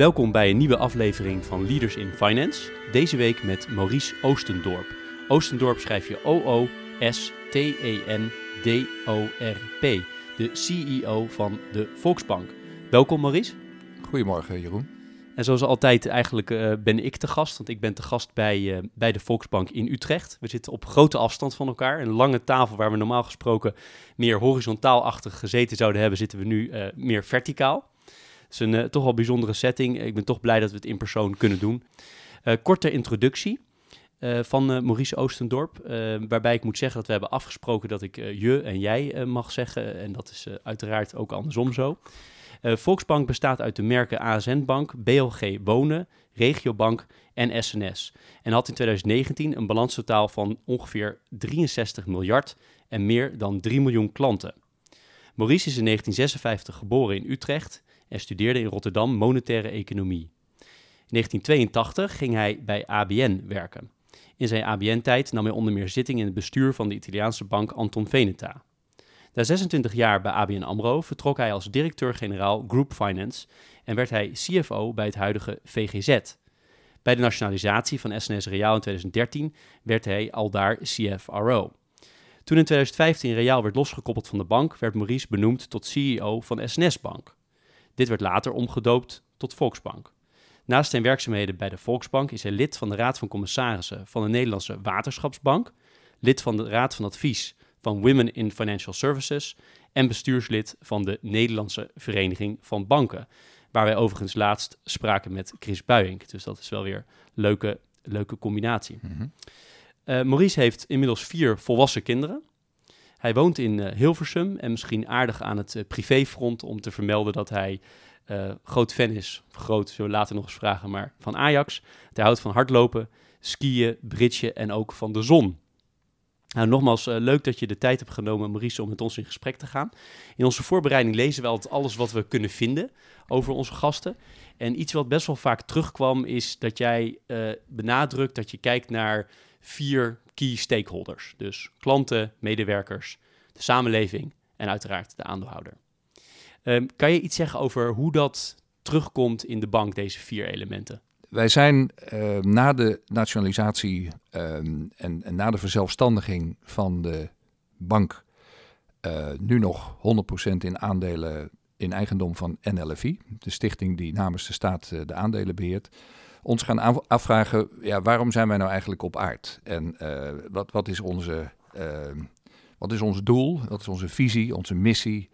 Welkom bij een nieuwe aflevering van Leaders in Finance. Deze week met Maurice Oostendorp. Oostendorp schrijf je O-O-S-T-E-N-D-O-R-P. De CEO van de Volksbank. Welkom Maurice. Goedemorgen Jeroen. En zoals altijd eigenlijk uh, ben ik te gast, want ik ben te gast bij, uh, bij de Volksbank in Utrecht. We zitten op grote afstand van elkaar. Een lange tafel waar we normaal gesproken meer horizontaal-achtig gezeten zouden hebben, zitten we nu uh, meer verticaal. Het is een uh, toch wel bijzondere setting. Ik ben toch blij dat we het in persoon kunnen doen. Uh, korte introductie uh, van Maurice Oostendorp. waarbij ik moet zeggen dat we hebben afgesproken dat ik je en jij mag zeggen. En dat is uiteraard ook andersom zo. Volksbank bestaat uit de merken ASN Bank, BLG Wonen, Regiobank en SNS. En had in 2019 een balanstotaal van ongeveer 63 miljard en meer dan 3 miljoen klanten. Maurice is in 1956 geboren in Utrecht en studeerde in Rotterdam monetaire economie. In 1982 ging hij bij ABN werken. In zijn ABN-tijd nam hij onder meer zitting in het bestuur van de Italiaanse bank Anton Veneta. Na 26 jaar bij ABN AMRO vertrok hij als directeur-generaal Group Finance en werd hij CFO bij het huidige VGZ. Bij de nationalisatie van SNS Reaal in 2013 werd hij al daar CFRO. Toen in 2015 Reaal werd losgekoppeld van de bank, werd Maurice benoemd tot CEO van SNS Bank. Dit werd later omgedoopt tot Volksbank. Naast zijn werkzaamheden bij de Volksbank is hij lid van de Raad van Commissarissen van de Nederlandse Waterschapsbank, lid van de Raad van Advies van Women in Financial Services en bestuurslid van de Nederlandse Vereniging van Banken, waar wij overigens laatst spraken met Chris Buijink. Dus dat is wel weer een leuke, leuke combinatie. Mm -hmm. uh, Maurice heeft inmiddels vier volwassen kinderen. Hij woont in uh, Hilversum en misschien aardig aan het uh, privéfront om te vermelden dat hij uh, groot fan is, groot zullen we later nog eens vragen, maar van Ajax. Hij houdt van hardlopen, skiën, bridgen en ook van de zon. Nou, nogmaals, leuk dat je de tijd hebt genomen, Maurice, om met ons in gesprek te gaan. In onze voorbereiding lezen we altijd alles wat we kunnen vinden over onze gasten. En iets wat best wel vaak terugkwam, is dat jij benadrukt dat je kijkt naar vier key stakeholders. Dus klanten, medewerkers, de samenleving en uiteraard de aandeelhouder. Um, kan je iets zeggen over hoe dat terugkomt in de bank, deze vier elementen? Wij zijn uh, na de nationalisatie um, en, na de verzelfstandiging van de bank uh, nu nog 100% in aandelen in eigendom van NLFI, de stichting die namens de staat uh, de aandelen beheert ons gaan afvragen, ja, waarom zijn wij nou eigenlijk op aard? En uh, wat, wat, is onze, uh, wat is ons doel, wat is onze visie, onze missie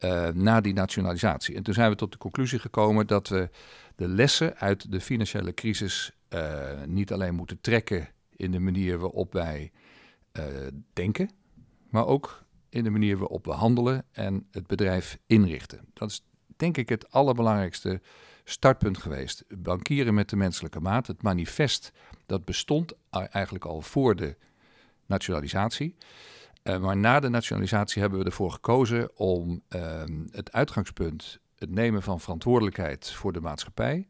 uh, na die nationalisatie? En toen zijn we tot de conclusie gekomen dat we de lessen uit de financiële crisis niet alleen moeten trekken in de manier waarop wij denken, maar ook in de manier waarop we handelen en het bedrijf inrichten. Dat is denk ik het allerbelangrijkste startpunt geweest. Bankieren met de menselijke maat, het manifest, dat bestond eigenlijk al voor de nationalisatie. Uh, maar na de nationalisatie hebben we ervoor gekozen om uh, het uitgangspunt, het nemen van verantwoordelijkheid voor de maatschappij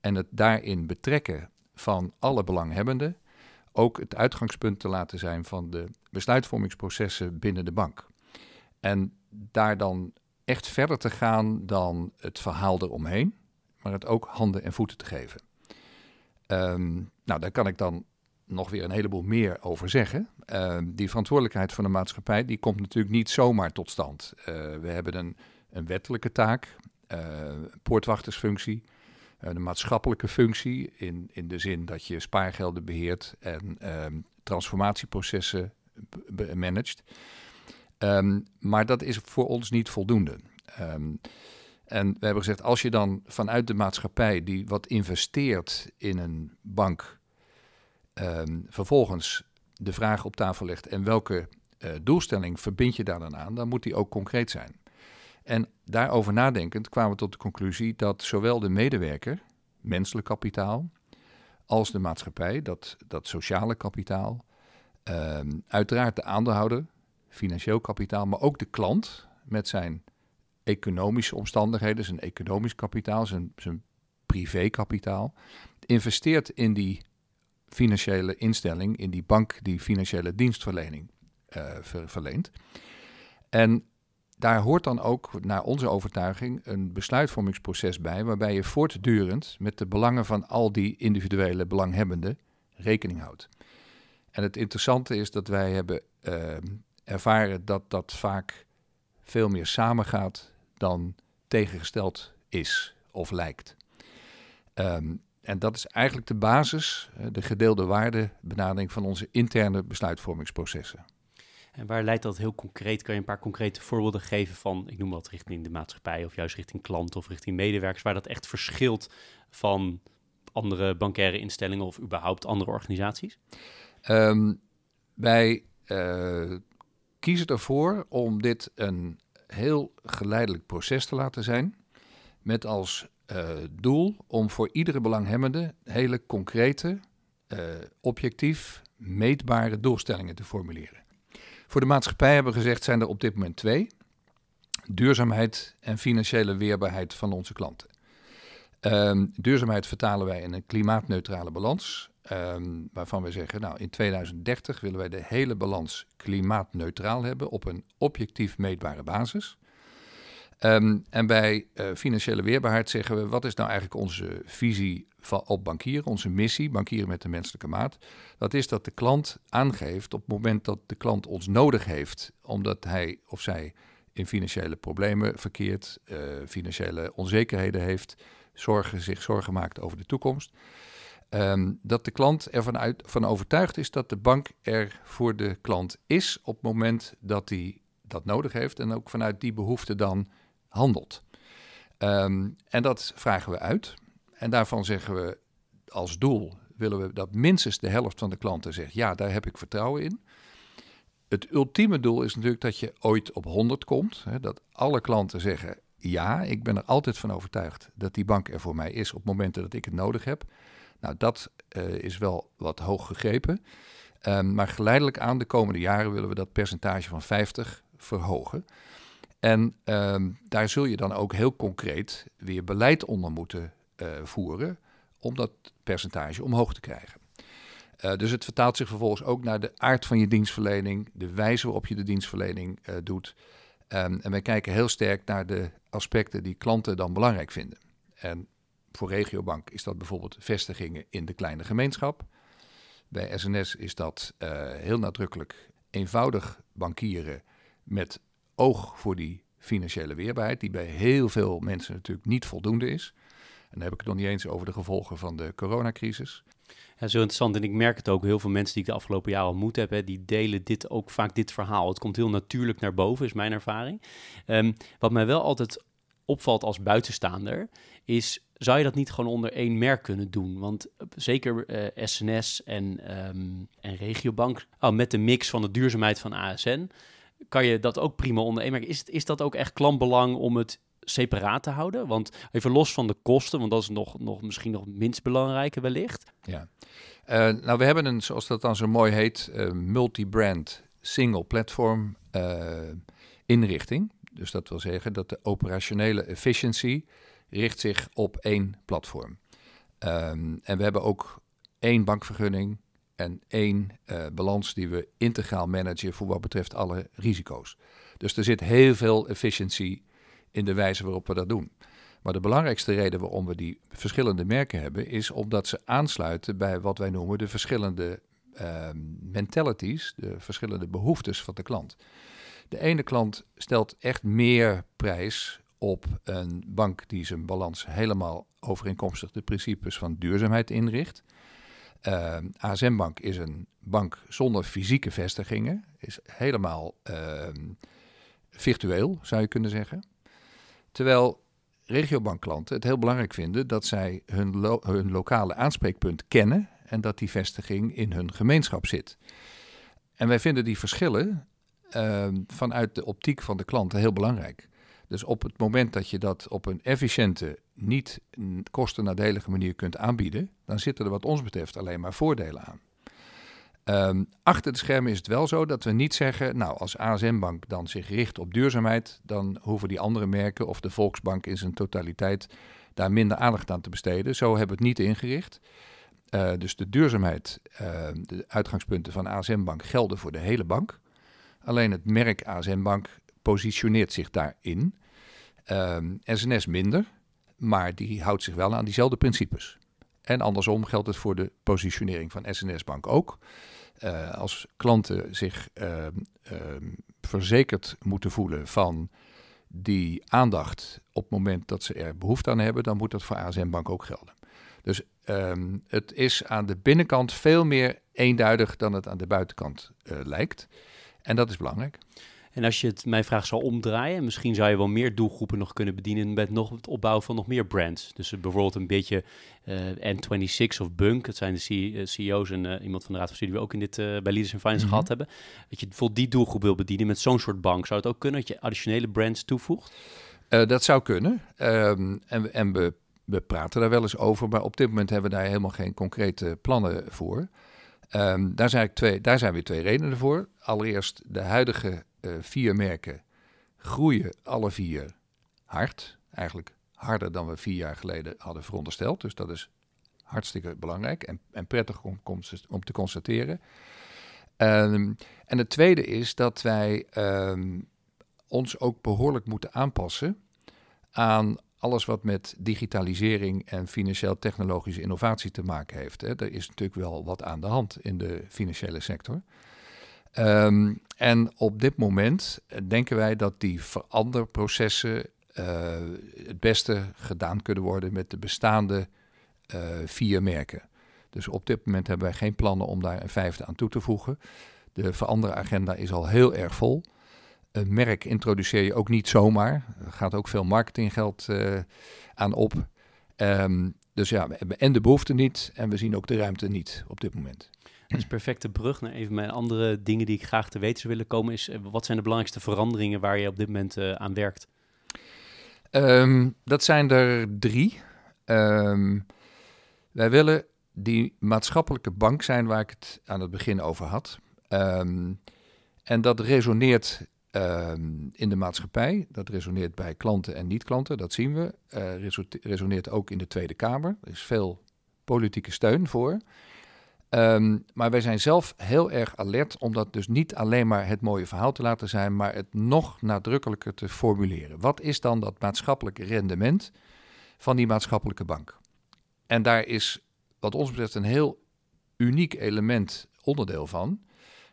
en het daarin betrekken van alle belanghebbenden, ook het uitgangspunt te laten zijn van de besluitvormingsprocessen binnen de bank. En daar dan echt verder te gaan dan het verhaal eromheen maar het ook handen en voeten te geven. Um, nou, daar kan ik dan nog weer een heleboel meer over zeggen. Uh, die verantwoordelijkheid van de maatschappij die komt natuurlijk niet zomaar tot stand. Uh, we hebben een, een wettelijke taak, uh, poortwachtersfunctie, een maatschappelijke functie in, in de zin dat je spaargelden beheert en ehm, transformatieprocessen managt. Maar dat is voor ons niet voldoende. Um, en we hebben gezegd, als je dan vanuit de maatschappij die wat investeert in een bank, um, vervolgens de vraag op tafel legt en welke uh, doelstelling verbind je daar dan aan, dan moet die ook concreet zijn. En daarover nadenkend kwamen we tot de conclusie dat zowel de medewerker, menselijk kapitaal, als de maatschappij, dat, dat sociale kapitaal, ehm, uiteraard de aandeelhouder, financieel kapitaal, maar ook de klant met zijn economische omstandigheden, zijn economisch kapitaal, zijn, zijn privékapitaal, investeert in die financiële instelling, in die bank die financiële dienstverlening uh, verleent. En daar hoort dan ook, naar onze overtuiging, een besluitvormingsproces bij, waarbij je voortdurend met de belangen van al die individuele belanghebbenden rekening houdt. En het interessante is dat wij hebben uh, ervaren dat dat vaak veel meer samengaat dan tegengesteld is of lijkt. Um, en dat is eigenlijk de basis, eh, de gedeelde waardebenadering van onze interne besluitvormingsprocessen. En waar leidt dat heel concreet? Kan je een paar concrete voorbeelden geven van, ik noem wat, richting de maatschappij of juist richting klanten of richting medewerkers, waar dat echt verschilt van andere bankaire instellingen of überhaupt andere organisaties? Um, wij uh, kiezen ervoor om dit een heel geleidelijk proces te laten zijn, met als uh, doel om voor iedere belanghebbende hele concrete, uh, objectief meetbare doelstellingen te formuleren. Voor de maatschappij hebben we gezegd zijn er op dit moment twee. Duurzaamheid en financiële weerbaarheid van onze klanten. Um, duurzaamheid vertalen wij in een klimaatneutrale balans. Um, waarvan we zeggen, nou in 2030 willen wij de hele balans klimaatneutraal hebben op een objectief meetbare basis. Um, en bij uh, financiële weerbaarheid zeggen we, wat is nou eigenlijk onze visie op bankieren, onze missie, bankieren met de menselijke maat? Dat is dat de klant aangeeft op het moment dat de klant ons nodig heeft, omdat hij of zij in financiële problemen verkeert, uh, financiële onzekerheden heeft, zorgen, zich zorgen maakt over de toekomst. Um, dat de klant ervan uit, van overtuigd is dat de bank er voor de klant is op het moment dat hij dat nodig heeft en ook vanuit die behoefte dan handelt. Um, en dat vragen we uit. En daarvan zeggen we als doel willen we dat minstens de helft van de klanten zegt: ja, daar heb ik vertrouwen in. Het ultieme doel is natuurlijk dat je ooit op 100 komt. Hè, dat alle klanten zeggen: ja, ik ben er altijd van overtuigd dat die bank er voor mij is op momenten dat ik het nodig heb. Nou, dat uh, is wel wat hoog gegrepen. Um, maar geleidelijk aan de komende jaren willen we dat percentage van 50 verhogen. En um, daar zul je dan ook heel concreet weer beleid onder moeten uh, voeren om dat percentage omhoog te krijgen. Uh, dus het vertaalt zich vervolgens ook naar de aard van je dienstverlening, de wijze waarop je de dienstverlening doet. Um, en wij kijken heel sterk naar de aspecten die klanten dan belangrijk vinden. En voor Regiobank is dat bijvoorbeeld vestigingen in de kleine gemeenschap. Bij SNS is dat heel nadrukkelijk eenvoudig bankieren met oog voor die financiële weerbaarheid, die bij heel veel mensen natuurlijk niet voldoende is. En dan heb ik het nog niet eens over de gevolgen van de coronacrisis. Ja, zo interessant. En ik merk het ook, heel veel mensen die ik de afgelopen jaren ontmoet heb, die delen dit ook vaak dit verhaal. Het komt heel natuurlijk naar boven, is mijn ervaring. Um, wat mij wel altijd opvalt als buitenstaander, is zou je dat niet gewoon onder één merk kunnen doen? Want zeker uh, eh, SNS en, um, en Regiobank, oh, met de mix van de duurzaamheid van ASN, kan je dat ook prima onder één merk. Is, is dat ook echt klantbelang om het separaat te houden? Want even los van de kosten, want dat is nog, nog misschien nog minst belangrijke wellicht. Ja, uh, nou we hebben een, zoals dat dan zo mooi heet, uh, multi-brand single platform inrichting. Dus dat wil zeggen dat de operationele efficiency richt zich op één platform. Um, en we hebben ook één bankvergunning, en één uh, balans die we integraal managen voor wat betreft alle risico's. Dus er zit heel veel efficiëntie in de wijze waarop we dat doen. Maar de belangrijkste reden waarom we die verschillende merken hebben, is omdat ze aansluiten bij wat wij noemen de verschillende uh, mentalities, de verschillende behoeftes van de klant. De ene klant stelt echt meer prijs op een bank die zijn balans helemaal overeenkomstig de principes van duurzaamheid inricht. Uh, ehm, ASM Bank is een bank zonder fysieke vestigingen. Is helemaal uh, virtueel, zou je kunnen zeggen. Terwijl regiobankklanten het heel belangrijk vinden dat zij hun, hun lokale aanspreekpunt kennen en dat die vestiging in hun gemeenschap zit. En wij vinden die verschillen uh, vanuit de optiek van de klanten heel belangrijk. Dus op het moment dat je dat op een efficiënte, niet kostennadelige manier kunt aanbieden, dan zitten er wat ons betreft alleen maar voordelen aan. Um, achter de schermen is het wel zo dat we niet zeggen, nou als ASM-bank dan zich richt op duurzaamheid, dan hoeven die andere merken of de Volksbank in zijn totaliteit daar minder aandacht aan te besteden. Zo hebben we het niet ingericht. Uh, dus de duurzaamheid, uh, de uitgangspunten van ASM-bank gelden voor de hele bank. Alleen het merk ASM-bank positioneert zich daarin. SNS minder, maar die houdt zich wel aan diezelfde principes. En andersom geldt het voor de positionering van SNS-bank ook. Uh, als klanten zich uh, uh, verzekerd moeten voelen van die aandacht op het moment dat ze er behoefte aan hebben, dan moet dat voor ASM Bank ook gelden. Dus het is aan de binnenkant veel meer eenduidig dan het aan de buitenkant eh, lijkt. En dat is belangrijk. En als je het mijn vraag zou omdraaien, misschien zou je wel meer doelgroepen nog kunnen bedienen met nog het opbouwen van nog meer brands. Dus bijvoorbeeld een beetje uh, N26 of Bunk, dat zijn de CEO's en uh, iemand van de Raad van Studie die we ook in dit bij Leaders in Finance mm -hmm. gehad hebben. Dat je bijvoorbeeld die doelgroep wil bedienen met zo'n soort bank. Zou het ook kunnen dat je additionele brands toevoegt? dat zou kunnen. Um, en, en we, we praten daar wel eens over, maar op dit moment hebben we daar helemaal geen concrete plannen voor. Um, daar, zijn twee, daar zijn weer twee redenen voor. Allereerst, de huidige vier merken groeien alle vier hard. Eigenlijk harder dan we vier jaar geleden hadden verondersteld. Dus dat is hartstikke belangrijk en, en prettig om, om, te constateren. Um, en het tweede is dat wij um, ons ook behoorlijk moeten aanpassen aan alles wat met digitalisering en financieel-technologische innovatie te maken heeft. Hè. Er is natuurlijk wel wat aan de hand in de financiële sector. Um, en op dit moment denken wij dat die veranderprocessen uh, het beste gedaan kunnen worden met de bestaande uh, vier merken. Dus op dit moment hebben wij geen plannen om daar een vijfde aan toe te voegen. De veranderagenda is al heel erg vol. Een merk introduceer je ook niet zomaar. Er gaat ook veel marketinggeld aan op. Um, dus ja, we hebben en de behoefte niet en we zien ook de ruimte niet op dit moment. Dat is perfecte brug naar even mijn andere dingen die ik graag te weten zou willen komen. Is, eh, wat zijn de belangrijkste veranderingen waar je op dit moment uh, aan werkt? Um, dat zijn er drie. Um, wij willen die maatschappelijke bank zijn waar ik het aan het begin over had. Um, en dat resoneert in de maatschappij. Dat resoneert bij klanten en niet-klanten, dat zien we. Uh, resoneert ook in de Tweede Kamer. Er is veel politieke steun voor. Um, maar wij zijn zelf heel erg alert om dat dus niet alleen maar het mooie verhaal te laten zijn, maar het nog nadrukkelijker te formuleren. Wat is dan dat maatschappelijke rendement van die maatschappelijke bank? En daar is wat ons betreft een heel uniek element onderdeel van.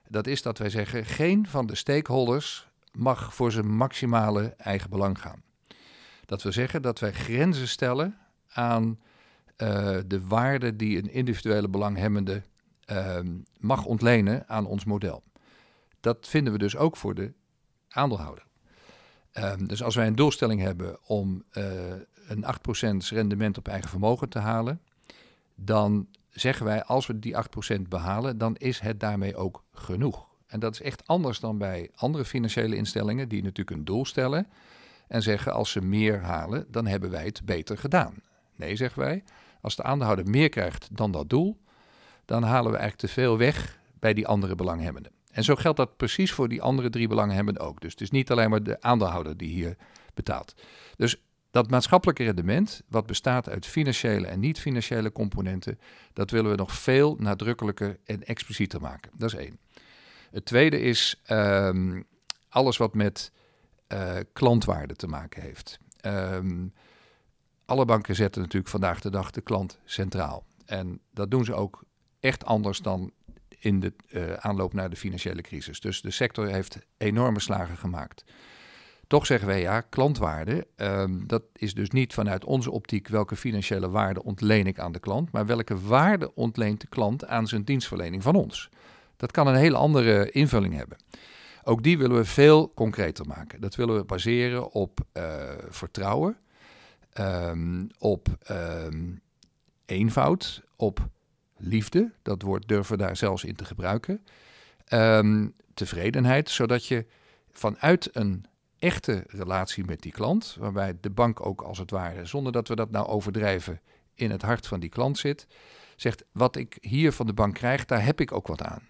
Dat is dat wij zeggen, geen van de stakeholders mag voor zijn maximale eigen belang gaan. Dat we zeggen dat wij grenzen stellen aan uh, de waarde die een individuele belanghebbende uh, mag ontlenen aan ons model. Dat vinden we dus ook voor de aandeelhouder. Um, dus als wij een doelstelling hebben om uh, een 8% rendement op eigen vermogen te halen, dan zeggen wij als we die 8% behalen, dan is het daarmee ook genoeg. En dat is echt anders dan bij andere financiële instellingen die natuurlijk een doel stellen en zeggen als ze meer halen, dan hebben wij het beter gedaan. Nee, zeggen wij, als de aandeelhouder meer krijgt dan dat doel, dan halen we eigenlijk te veel weg bij die andere belanghebbenden. En zo geldt dat precies voor die andere drie belanghebbenden ook. Dus het is niet alleen maar de aandeelhouder die hier betaalt. Dus dat maatschappelijke rendement, wat bestaat uit financiële en niet-financiële componenten, dat willen we nog veel nadrukkelijker en explicieter maken. Dat is één. Het tweede is um, alles wat met uh, klantwaarde te maken heeft. Um, alle banken zetten natuurlijk vandaag de dag de klant centraal. En dat doen ze ook echt anders dan in de uh, aanloop naar de financiële crisis. Dus de sector heeft enorme slagen gemaakt. Toch zeggen wij ja, klantwaarde, um, dat is dus niet vanuit onze optiek welke financiële waarde ontleen ik aan de klant, maar welke waarde ontleent de klant aan zijn dienstverlening van ons. Dat kan een hele andere invulling hebben. Ook die willen we veel concreter maken. Dat willen we baseren op uh, vertrouwen, um, op um, eenvoud, op liefde. Dat woord durven we daar zelfs in te gebruiken. Um, tevredenheid, zodat je vanuit een echte relatie met die klant, waarbij de bank ook als het ware, zonder dat we dat nou overdrijven, in het hart van die klant zit. Zegt, wat ik hier van de bank krijg, daar heb ik ook wat aan.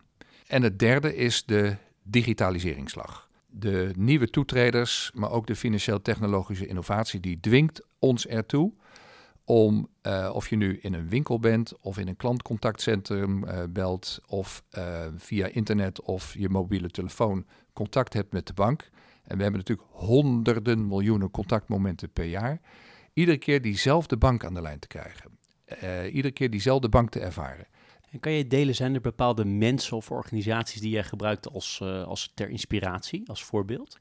En het derde is de digitaliseringsslag. De nieuwe toetreders, maar ook de financieel-technologische innovatie, die dwingt ons ertoe om, uh, of je nu in een winkel bent of in een klantcontactcentrum uh, belt of uh, via internet of je mobiele telefoon contact hebt met de bank. En we hebben natuurlijk honderden miljoenen contactmomenten per jaar. Iedere keer diezelfde bank aan de lijn te krijgen. iedere keer diezelfde bank te ervaren. En kan je delen, zijn er bepaalde mensen of organisaties die jij gebruikt als, als ter inspiratie, als voorbeeld?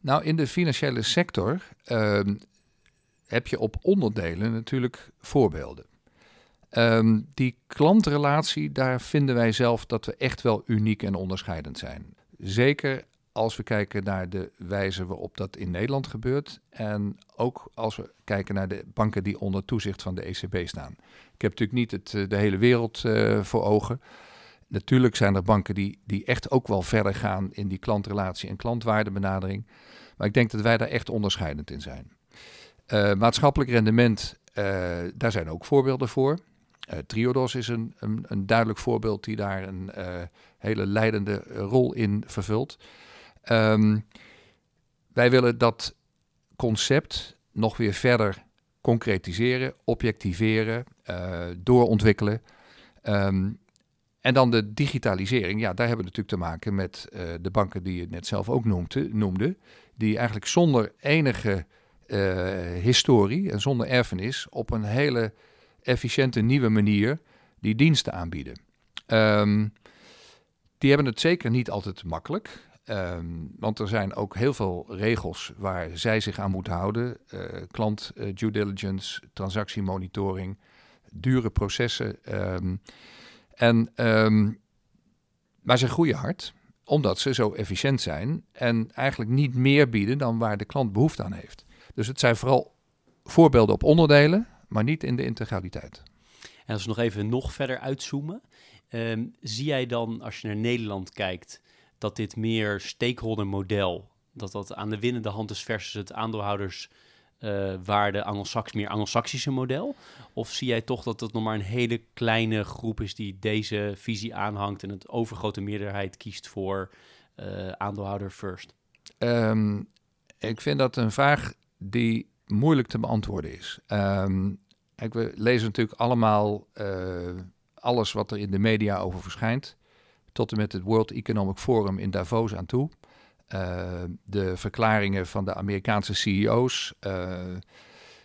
Nou, in de financiële sector ehm, heb je op onderdelen natuurlijk voorbeelden. Um, die klantrelatie, daar vinden wij zelf dat we echt wel uniek en onderscheidend zijn. Zeker als we kijken naar de wijze waarop dat in Nederland gebeurt. En ook als we kijken naar de banken die onder toezicht van de ECB staan. Ik heb natuurlijk niet het, eh, de hele wereld uh, voor ogen. Natuurlijk zijn er banken die, die echt ook wel verder gaan in die klantrelatie en klantwaardebenadering. Maar ik denk dat wij daar echt onderscheidend in zijn. Uh, maatschappelijk rendement, daar zijn ook voorbeelden voor. Uh, Triodos is een, een, een, duidelijk voorbeeld die daar een hele leidende rol in vervult. Um, wij willen dat concept nog weer verder concretiseren, objectiveren, doorontwikkelen. Um, en dan de digitalisering. Ja, daar hebben we natuurlijk te maken met de banken die je net zelf ook noemde, noemde die eigenlijk zonder enige uh, historie en zonder erfenis op een hele efficiënte nieuwe manier die diensten aanbieden. Um, die hebben het zeker niet altijd makkelijk. Um, want er zijn ook heel veel regels waar zij zich aan moeten houden. Uh, klant uh, due diligence, transactiemonitoring, dure processen. Um, en, maar ze groeien hard omdat ze zo efficiënt zijn en eigenlijk niet meer bieden dan waar de klant behoefte aan heeft. Dus het zijn vooral voorbeelden op onderdelen, maar niet in de integraliteit. En als we nog even nog verder uitzoomen, zie jij dan als je naar Nederland kijkt dat dit meer stakeholder model, dat dat aan de winnende hand is versus het aandeelhouders uh, waarde Anglo-Sax, meer Anglo-Saxische model? Of zie jij toch dat het nog maar een hele kleine groep is die deze visie aanhangt en het overgrote meerderheid kiest voor uh, aandeelhouder first? Um, ik vind dat een vraag die moeilijk te beantwoorden is. Um, we lezen natuurlijk allemaal uh, alles wat er in de media over verschijnt. Tot en met het World Economic Forum in Davos aan toe. Uh, de verklaringen van de Amerikaanse CEO's. Uh,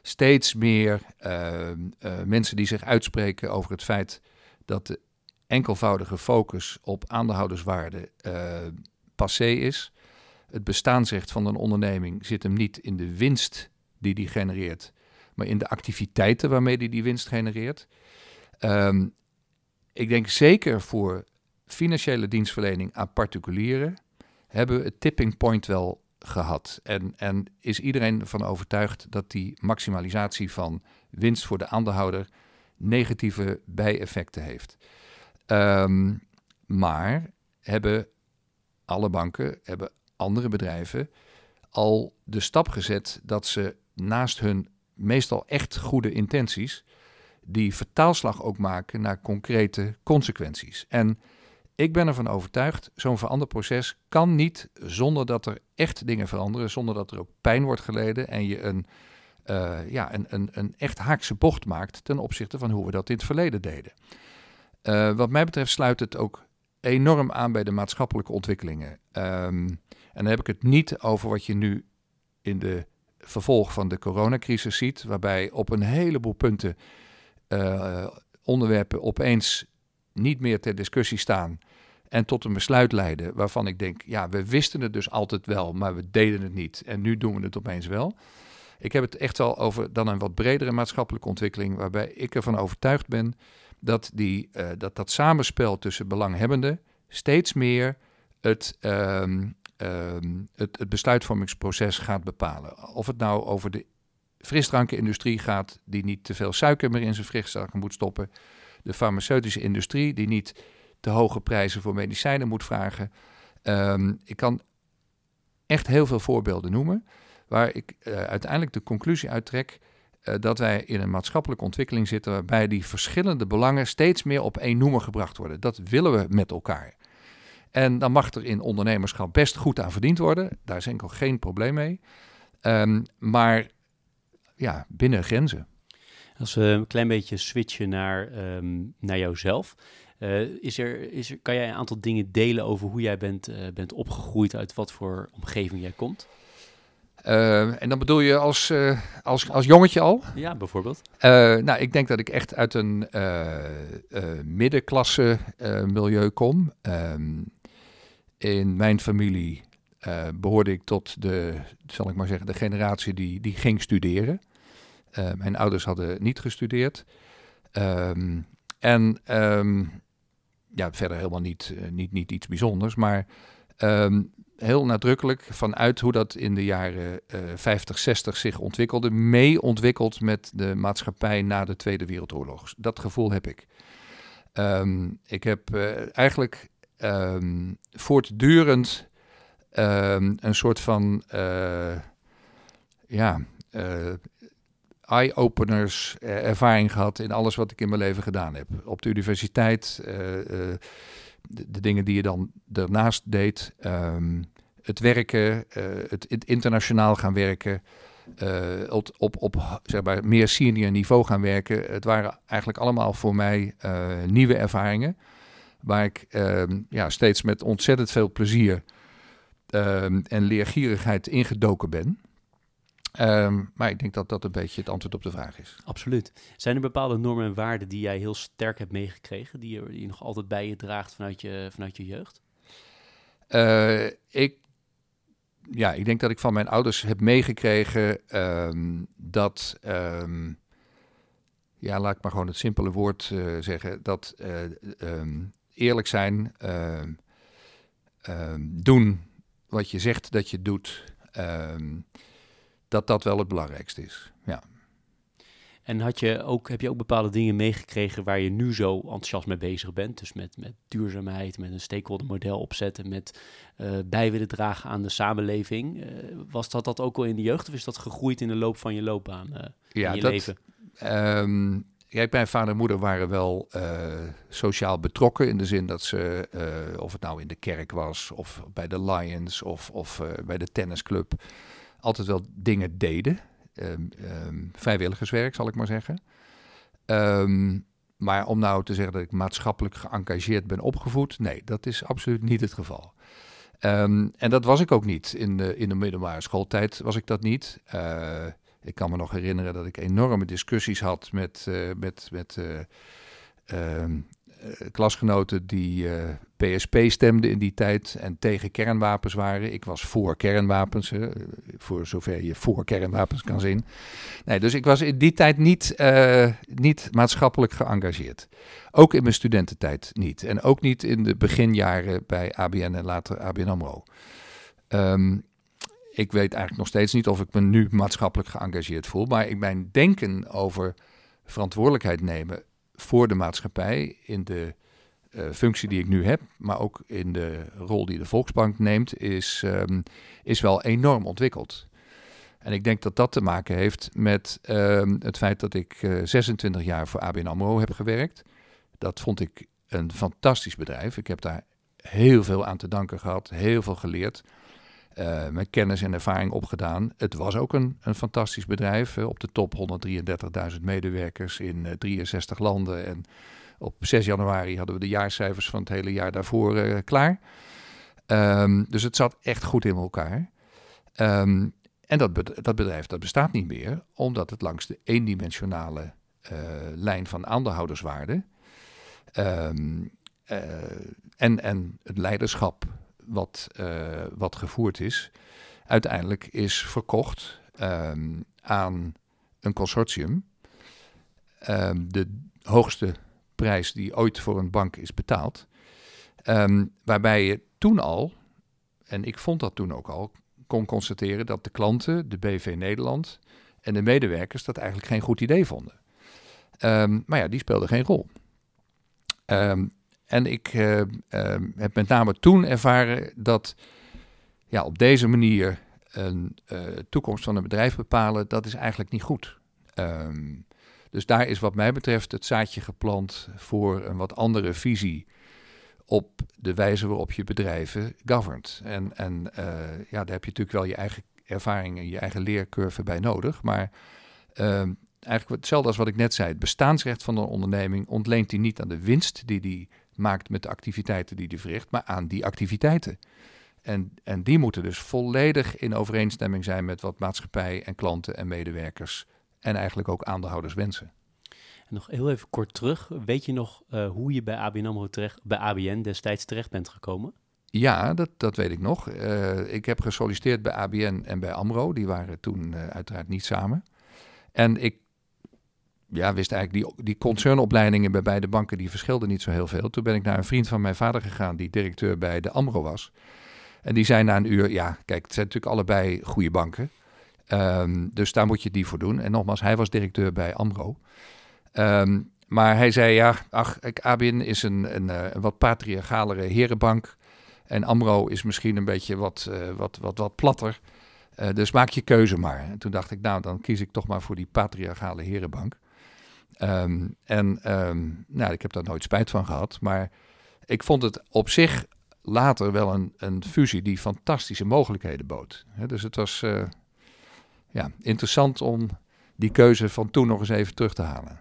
steeds meer mensen die zich uitspreken over het feit dat de enkelvoudige focus op aandeelhouderswaarde passé is het bestaansrecht van een onderneming zit hem niet in de winst die die genereert, maar in de activiteiten waarmee die die winst genereert. Um, ik denk zeker voor financiële dienstverlening aan particulieren hebben we het tipping point wel gehad. En, en is iedereen ervan overtuigd dat die maximalisatie van winst voor de aandeelhouder negatieve bijeffecten heeft. Um, maar hebben alle banken hebben andere bedrijven al de stap gezet dat ze naast hun meestal echt goede intenties die vertaalslag ook maken naar concrete consequenties. En ik ben ervan overtuigd, zo'n veranderproces kan niet zonder dat er echt dingen veranderen, zonder dat er ook pijn wordt geleden en je een, uh, ja, een, een, een echt haakse bocht maakt ten opzichte van hoe we dat in het verleden deden. Uh, wat mij betreft sluit het ook enorm aan bij de maatschappelijke ontwikkelingen. Um, en dan heb ik het niet over wat je nu in de vervolg van de coronacrisis ziet, waarbij op een heleboel punten uh, onderwerpen opeens niet meer ter discussie staan en tot een besluit leiden waarvan ik denk, ja, we wisten het dus altijd wel, maar we deden het niet en nu doen we het opeens wel. Ik heb het echt wel over dan een wat bredere maatschappelijke ontwikkeling, waarbij ik ervan overtuigd ben dat die, uh, dat, dat samenspel tussen belanghebbenden steeds meer het, um, um, het, het besluitvormingsproces gaat bepalen. Of het nou over de frisdrankenindustrie gaat, die niet te veel suiker meer in zijn frisdranken moet stoppen. De farmaceutische industrie, die niet te hoge prijzen voor medicijnen moet vragen. Um, ik kan echt heel veel voorbeelden noemen. Waar ik uh, uiteindelijk de conclusie uittrek uh, dat wij in een maatschappelijke ontwikkeling zitten. waarbij die verschillende belangen steeds meer op één noemer gebracht worden. Dat willen we met elkaar. En dan mag er in ondernemerschap best goed aan verdiend worden. Daar is enkel geen probleem mee. Um, maar ja, binnen grenzen. Als we een klein beetje switchen naar, um, naar jouzelf. Uh, is er, is er, kan jij een aantal dingen delen over hoe jij bent, uh, bent opgegroeid, uit wat voor omgeving jij komt? Uh, en dan bedoel je als, als, als jongetje al? Ja, bijvoorbeeld. nou, ik denk dat ik echt uit een middenklasse milieu kom. Um, in mijn familie behoorde ik tot de, zal ik maar zeggen, de generatie die, die ging studeren. Mijn ouders hadden niet gestudeerd. Um, en um, ja, verder helemaal niet, uh, niet, niet iets bijzonders, maar um, heel nadrukkelijk vanuit hoe dat in de jaren uh, 50, 60 zich ontwikkelde, mee ontwikkeld met de maatschappij na de Tweede Wereldoorlog. Dat gevoel heb ik. Ik heb eigenlijk voortdurend een soort van ja, eye-openers eh, ervaring gehad in alles wat ik in mijn leven gedaan heb. Op de universiteit, eh, eh, de, de, dingen die je dan daarnaast deed, um, het werken, het, het, internationaal gaan werken, op, op, op zeg maar, meer senior niveau gaan werken. Het waren eigenlijk allemaal voor mij nieuwe ervaringen, waar ik ehm, ja, steeds met ontzettend veel plezier ehm, en leergierigheid ingedoken ben. Um, maar ik denk dat dat een beetje het antwoord op de vraag is. Absoluut. Zijn er bepaalde normen en waarden die jij heel sterk hebt meegekregen, die je, die je nog altijd bij je draagt vanuit je, vanuit je jeugd? Uh, ik, ja, ik denk dat ik van mijn ouders heb meegekregen um, dat, um, ja, laat ik maar gewoon het simpele woord uh, zeggen, dat uh, eerlijk zijn, doen wat je zegt dat je doet dat dat wel het belangrijkste is. Ja. En had je ook, heb je ook bepaalde dingen meegekregen waar je nu zo enthousiast mee bezig bent? Dus met, met duurzaamheid, met een stakeholder model opzetten, met uh, bij willen dragen aan de samenleving. Uh, was dat dat ook al in de jeugd of is dat gegroeid in de loop van je loopbaan uh, ja, in je dat, leven? Um, Kijk, mijn vader en moeder waren wel sociaal betrokken in de zin dat ze, of het nou in de kerk was, of bij de Lions, of, of bij de tennisclub, altijd wel dingen deden. Um, um, vrijwilligerswerk, zal ik maar zeggen. Um, maar om nou te zeggen dat ik maatschappelijk geëngageerd ben opgevoed, nee, dat is absoluut niet het geval. en dat was ik ook niet. In de, in de middelbare schooltijd was ik dat niet. Uh, ik kan me nog herinneren dat ik enorme discussies had met, uh, met, met eh, klasgenoten die uh, eh, PSP stemden in die tijd en tegen kernwapens waren. Ik was voor kernwapens, voor zover je voor kernwapens kan zien. Nee, dus ik was in die tijd niet, uh, niet maatschappelijk geëngageerd. Ook in mijn studententijd niet. En ook niet in de beginjaren bij ABN en later ABN AMRO. Um, ik weet eigenlijk nog steeds niet of ik me nu maatschappelijk geëngageerd voel. Maar ik mijn denken over verantwoordelijkheid nemen voor de maatschappij in de uh, functie die ik nu heb, maar ook in de rol die de Volksbank neemt, is, um, is wel enorm ontwikkeld. En ik denk dat dat te maken heeft met um, het feit dat ik uh, eh, 26 jaar voor ABN AMRO heb gewerkt. Dat vond ik een fantastisch bedrijf. Ik heb daar heel veel aan te danken gehad, heel veel geleerd. Uh, met kennis en ervaring opgedaan. Het was ook een, een fantastisch bedrijf. op de top 133.000 medewerkers in uh, 63 landen. En op 6 januari hadden we de jaarcijfers van het hele jaar daarvoor uh, klaar. Um, dus het zat echt goed in elkaar. Um, en dat, dat bedrijf dat bestaat niet meer, omdat het langs de eendimensionale lijn van aandeelhouderswaarde um, en, en het leiderschap wat, uh, wat gevoerd is, uiteindelijk is verkocht um, aan een consortium. Um, de hoogste prijs die ooit voor een bank is betaald. Um, waarbij je toen al, en ik vond dat toen ook al, kon constateren dat de klanten, de BV Nederland en de medewerkers dat eigenlijk geen goed idee vonden. maar ja, die speelden geen rol. Um, en ik uh, uh, heb met name toen ervaren dat ja, op deze manier een uh, toekomst van een bedrijf bepalen, dat is eigenlijk niet goed. Ehm, dus daar is wat mij betreft het zaadje geplant voor een wat andere visie op de wijze waarop je bedrijven governed. En, en uh, ja, daar heb je natuurlijk wel je eigen ervaring en je eigen leercurve bij nodig. Maar uh, eigenlijk hetzelfde als wat ik net zei. Het bestaansrecht van een onderneming ontleent hij niet aan de winst die hij maakt met de activiteiten die hij verricht, maar aan die activiteiten. En, en die moeten dus volledig in overeenstemming zijn met wat maatschappij en klanten en medewerkers en eigenlijk ook aandeelhouders wensen. En nog heel even kort terug. Weet je nog uh, hoe je bij ABN AMRO terecht, bij ABN destijds terecht bent gekomen? Ja, dat, dat weet ik nog. Uh, ik heb gesolliciteerd bij ABN en bij AMRO. Die waren toen uh, uiteraard niet samen. En ik ja, wist eigenlijk, die, die concernopleidingen bij beide banken, die verschilden niet zo heel veel. Toen ben ik naar een vriend van mijn vader gegaan, die directeur bij de AMRO was. En die zei na een uur, ja, kijk, het zijn natuurlijk allebei goede banken. Um, dus daar moet je die voor doen. En nogmaals, hij was directeur bij AMRO. Um, maar hij zei, ja, ach, ABN is een, een, een, wat patriarchalere herenbank. En AMRO is misschien een beetje wat, uh, wat, wat, wat platter. Uh, dus maak je keuze maar. En toen dacht ik, nou, dan kies ik toch maar voor die patriarchale herenbank. Um, en um, nou, ik heb daar nooit spijt van gehad. Maar ik vond het op zich later wel een, een fusie die fantastische mogelijkheden bood. He, dus het was uh, ja, interessant om die keuze van toen nog eens even terug te halen.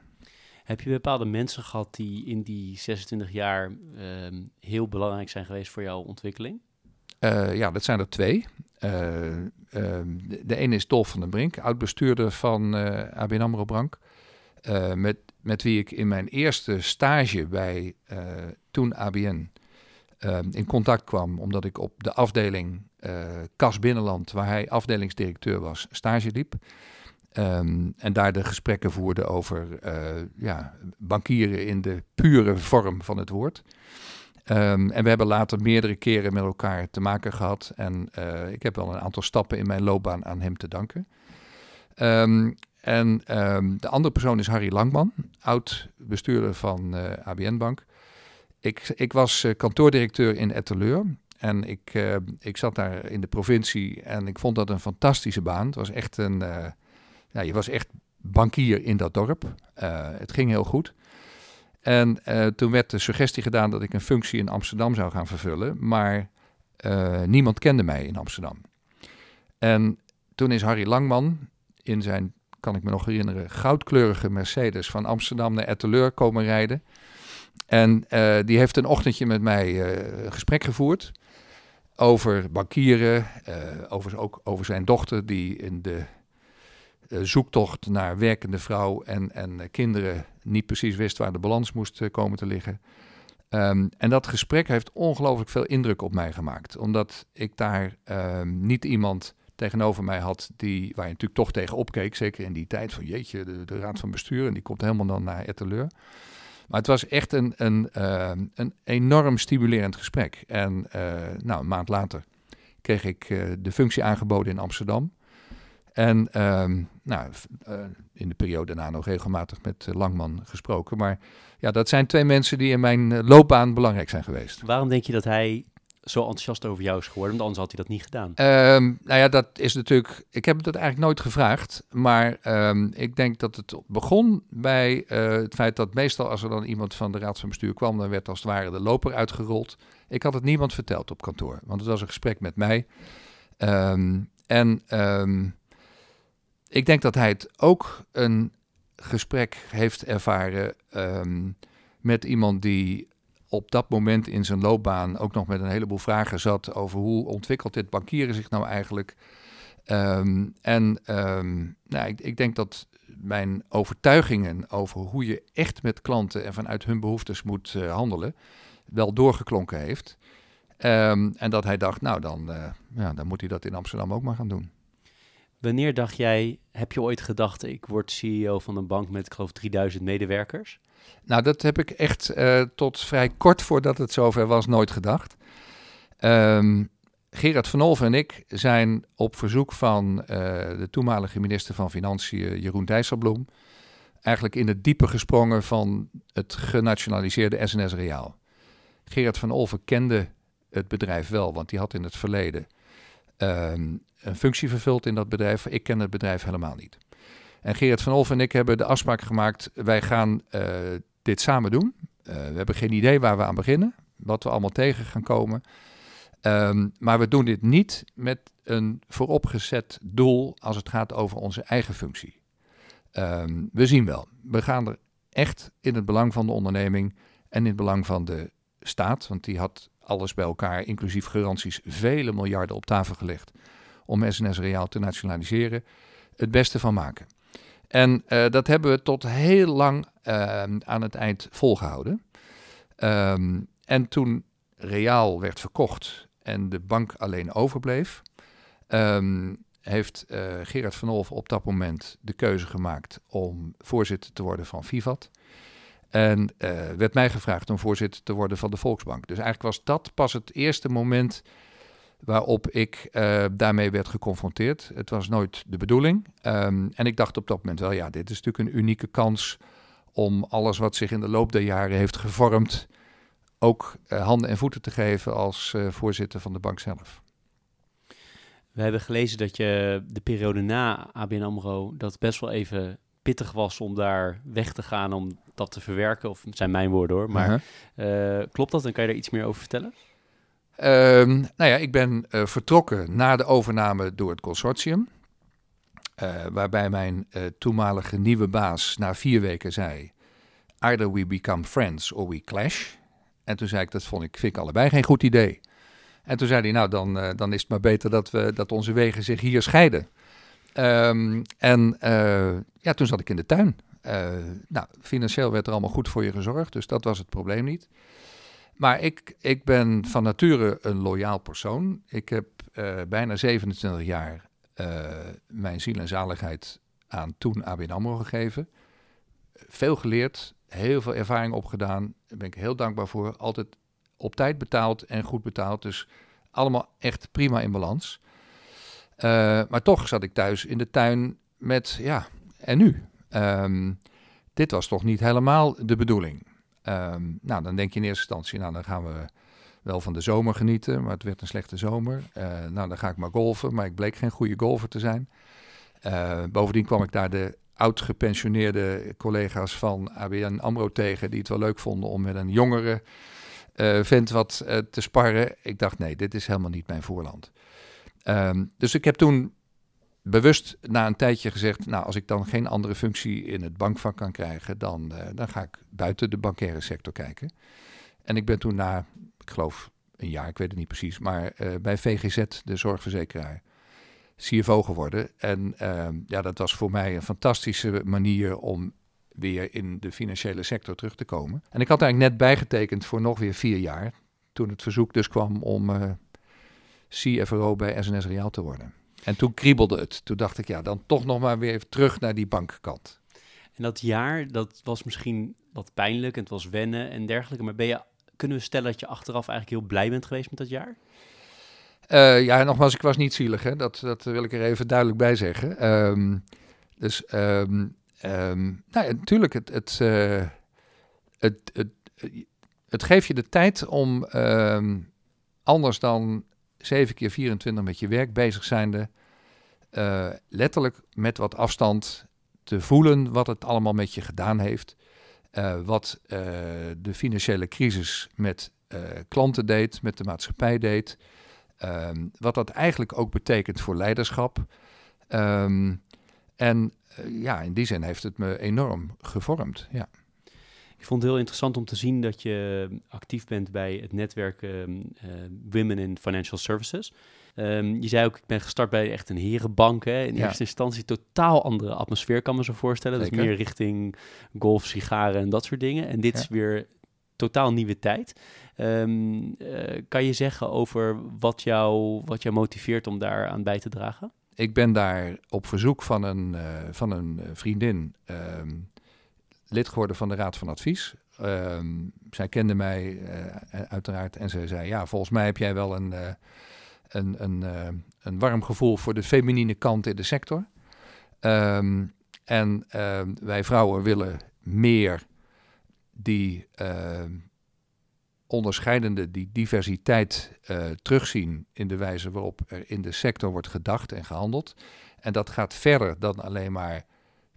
Heb je bepaalde mensen gehad die in die 26 jaar um, heel belangrijk zijn geweest voor jouw ontwikkeling? Uh, ja, dat zijn er twee. Uh, de, de, ene is Dolf van den Brink, oud-bestuurder van ABN AMRO Bank. Uh, met, met wie ik in mijn eerste stage bij uh, toen ABN uh, in contact kwam, omdat ik op de afdeling Kas Binnenland, waar hij afdelingsdirecteur was, stage liep. Um, en daar de gesprekken voerde over ja, bankieren in de pure vorm van het woord. Um, en we hebben later meerdere keren met elkaar te maken gehad. En ik heb wel een aantal stappen in mijn loopbaan aan hem te danken. Um, en um, de andere persoon is Harry Langman, oud bestuurder van uh, ABN Bank. Ik, ik was uh, kantoordirecteur in Etteleur. En ik, uh, ik zat daar in de provincie en ik vond dat een fantastische baan. Het was echt een, ja, je was echt bankier in dat dorp. het ging heel goed. En toen werd de suggestie gedaan dat ik een functie in Amsterdam zou gaan vervullen. Maar niemand kende mij in Amsterdam. En toen is Harry Langman in zijn kan ik me nog herinneren, goudkleurige Mercedes van Amsterdam naar Etteleur komen rijden. En uh, die heeft een ochtendje met mij uh, gesprek gevoerd over bankieren, uh, over, ook over zijn dochter die in de zoektocht naar werkende vrouw en, en kinderen niet precies wist waar de balans moest komen te liggen. Um, en dat gesprek heeft ongelooflijk veel indruk op mij gemaakt, omdat ik daar um, niet iemand tegenover mij had, die, waar je natuurlijk toch tegen opkeek, zeker in die tijd van jeetje, de, raad van bestuur, en die komt helemaal dan naar Etteleur. Maar het was echt een, een, uh, een enorm stimulerend gesprek. En uh, nou, een maand later kreeg ik uh, de functie aangeboden in Amsterdam. En ehm, nou, in de periode daarna nog regelmatig met Langman gesproken. Maar ja, dat zijn twee mensen die in mijn loopbaan belangrijk zijn geweest. Waarom denk je dat hij zo enthousiast over jou is geworden, want anders had hij dat niet gedaan. Um, nou ja, dat is natuurlijk. Ik heb dat eigenlijk nooit gevraagd. Maar um, ik denk dat het begon bij uh, het feit dat meestal als er dan iemand van de Raad van Bestuur kwam, dan werd als het ware de loper uitgerold. Ik had het niemand verteld op kantoor, want het was een gesprek met mij. Um, en ik denk dat hij het ook een gesprek heeft ervaren met iemand die op dat moment in zijn loopbaan ook nog met een heleboel vragen zat over hoe ontwikkelt dit bankieren zich nou eigenlijk. Um, en um, nou, ik, ik, denk dat mijn overtuigingen over hoe je echt met klanten en vanuit hun behoeftes moet uh, handelen, wel doorgeklonken heeft. Um, en dat hij dacht, nou dan, uh, ja, dan moet hij dat in Amsterdam ook maar gaan doen. Wanneer dacht jij, heb je ooit gedacht, ik word CEO van een bank met, ik geloof, 3000 medewerkers? Nou, dat heb ik echt uh, tot vrij kort voordat het zover was nooit gedacht. Um, Gerard van Olven en ik zijn op verzoek van uh, de toenmalige minister van Financiën, Jeroen Dijsselbloem, eigenlijk in het diepe gesprongen van het genationaliseerde SNS Reaal. Gerard van Olven kende het bedrijf wel, want die had in het verleden ehm, een functie vervult in dat bedrijf. Ik ken het bedrijf helemaal niet. En Gerard van Olf en ik hebben de afspraak gemaakt, wij gaan uh, dit samen doen. Uh, we hebben geen idee waar we aan beginnen, wat we allemaal tegen gaan komen. Um, maar we doen dit niet met een vooropgezet doel als het gaat over onze eigen functie. Um, we zien wel, we gaan er echt in het belang van de onderneming en in het belang van de staat, want die had alles bij elkaar, inclusief garanties, vele miljarden op tafel gelegd om SNS Reaal te nationaliseren, het beste van maken. En uh, dat hebben we tot heel lang uh, aan het eind volgehouden. Um, en toen Reaal werd verkocht en de bank alleen overbleef, um, heeft uh, Gerard van Olf op dat moment de keuze gemaakt om voorzitter te worden van Vivat. En uh, werd mij gevraagd om voorzitter te worden van de Volksbank. Dus eigenlijk was dat pas het eerste moment waarop ik uh, daarmee werd geconfronteerd. Het was nooit de bedoeling. Um, en ik dacht op dat moment wel, ja, dit is natuurlijk een unieke kans om alles wat zich in de loop der jaren heeft gevormd, ook uh, handen en voeten te geven als uh, voorzitter van de bank zelf. We hebben gelezen dat je de periode na ABN AMRO, dat best wel even pittig was om daar weg te gaan, om dat te verwerken. Of zijn mijn woorden hoor, maar -huh. uh, klopt dat en kan je daar iets meer over vertellen? Um, nou ja, ik ben uh, vertrokken na de overname door het consortium. Uh, waarbij mijn uh, toenmalige nieuwe baas na vier weken zei: Either we become friends or we clash. En toen zei ik: Dat vond ik, vind ik allebei geen goed idee. En toen zei hij: Nou, dan, dan is het maar beter dat, we, dat onze wegen zich hier scheiden. Um, en ja, toen zat ik in de tuin. nou, financieel werd er allemaal goed voor je gezorgd, dus dat was het probleem niet. Maar ik, ik ben van nature een loyaal persoon. Ik heb uh, bijna 27 jaar uh, mijn ziel en zaligheid aan toen ABN AMRO gegeven. Veel geleerd, heel veel ervaring opgedaan. Daar ben ik heel dankbaar voor. Altijd op tijd betaald en goed betaald. Dus allemaal echt prima in balans. Uh, maar toch zat ik thuis in de tuin met, ja, en nu? Um, dit was toch niet helemaal de bedoeling. Um, nou, dan denk je in eerste instantie, nou, dan gaan we wel van de zomer genieten, maar het werd een slechte zomer. Uh, nou, dan ga ik maar golfen, maar ik bleek geen goede golfer te zijn. Uh, bovendien kwam ik daar de oud gepensioneerde collega's van ABN AMRO tegen, die het wel leuk vonden om met een jongere uh, vent wat te sparren. Ik dacht, nee, dit is helemaal niet mijn voorland. Um, dus ik heb toen bewust na een tijdje gezegd, nou als ik dan geen andere functie in het bankvak kan krijgen, dan, uh, dan ga ik buiten de bankaire sector kijken. En ik ben toen na, ik geloof een jaar, ik weet het niet precies, maar uh, bij VGZ, de zorgverzekeraar, CFO geworden. En uh, ja, dat was voor mij een fantastische manier om weer in de financiële sector terug te komen. En ik had eigenlijk net bijgetekend voor nog weer vier jaar, toen het verzoek dus kwam om uh, CFO bij SNS Reaal te worden. En toen kriebelde het. Toen dacht ik, ja, dan toch nog maar weer terug naar die bankkant. En dat jaar, dat was misschien wat pijnlijk en het was wennen en dergelijke. Maar ben je, kunnen we stellen dat je achteraf eigenlijk heel blij bent geweest met dat jaar? Uh, ja, nogmaals, ik was niet zielig. Hè? Dat, dat wil ik er even duidelijk bij zeggen. Um, dus, um, um, nou ja, natuurlijk, het, het, uh, het, het, het geeft je de tijd om anders dan 7 keer 24 met je werk bezig zijnde, uh, letterlijk met wat afstand te voelen wat het allemaal met je gedaan heeft. Uh, wat uh, de financiële crisis met klanten deed, met de maatschappij deed. Um, wat dat eigenlijk ook betekent voor leiderschap. Um, en ja, in die zin heeft het me enorm gevormd. Ja. Ik vond het heel interessant om te zien dat je actief bent bij het netwerk uh, uh, Women in Financial Services. Um, je zei ook, ik ben gestart bij echt een herenbank. Hè. In ja. eerste instantie totaal andere atmosfeer, kan me zo voorstellen. Dus meer richting golf, sigaren en dat soort dingen. En dit ja. is weer totaal nieuwe tijd. Um, uh, kan je zeggen over wat jou, wat jou motiveert om daar aan bij te dragen? Ik ben daar op verzoek van een, uh, van een vriendin um, lid geworden van de Raad van Advies. Um, zij kende mij uh, uiteraard en ze zei: Ja, volgens mij heb jij wel een, uh, een, een, uh, een warm gevoel voor de feminine kant in de sector. Um, en wij vrouwen willen meer die onderscheidende, die diversiteit terugzien in de wijze waarop er in de sector wordt gedacht en gehandeld. En dat gaat verder dan alleen maar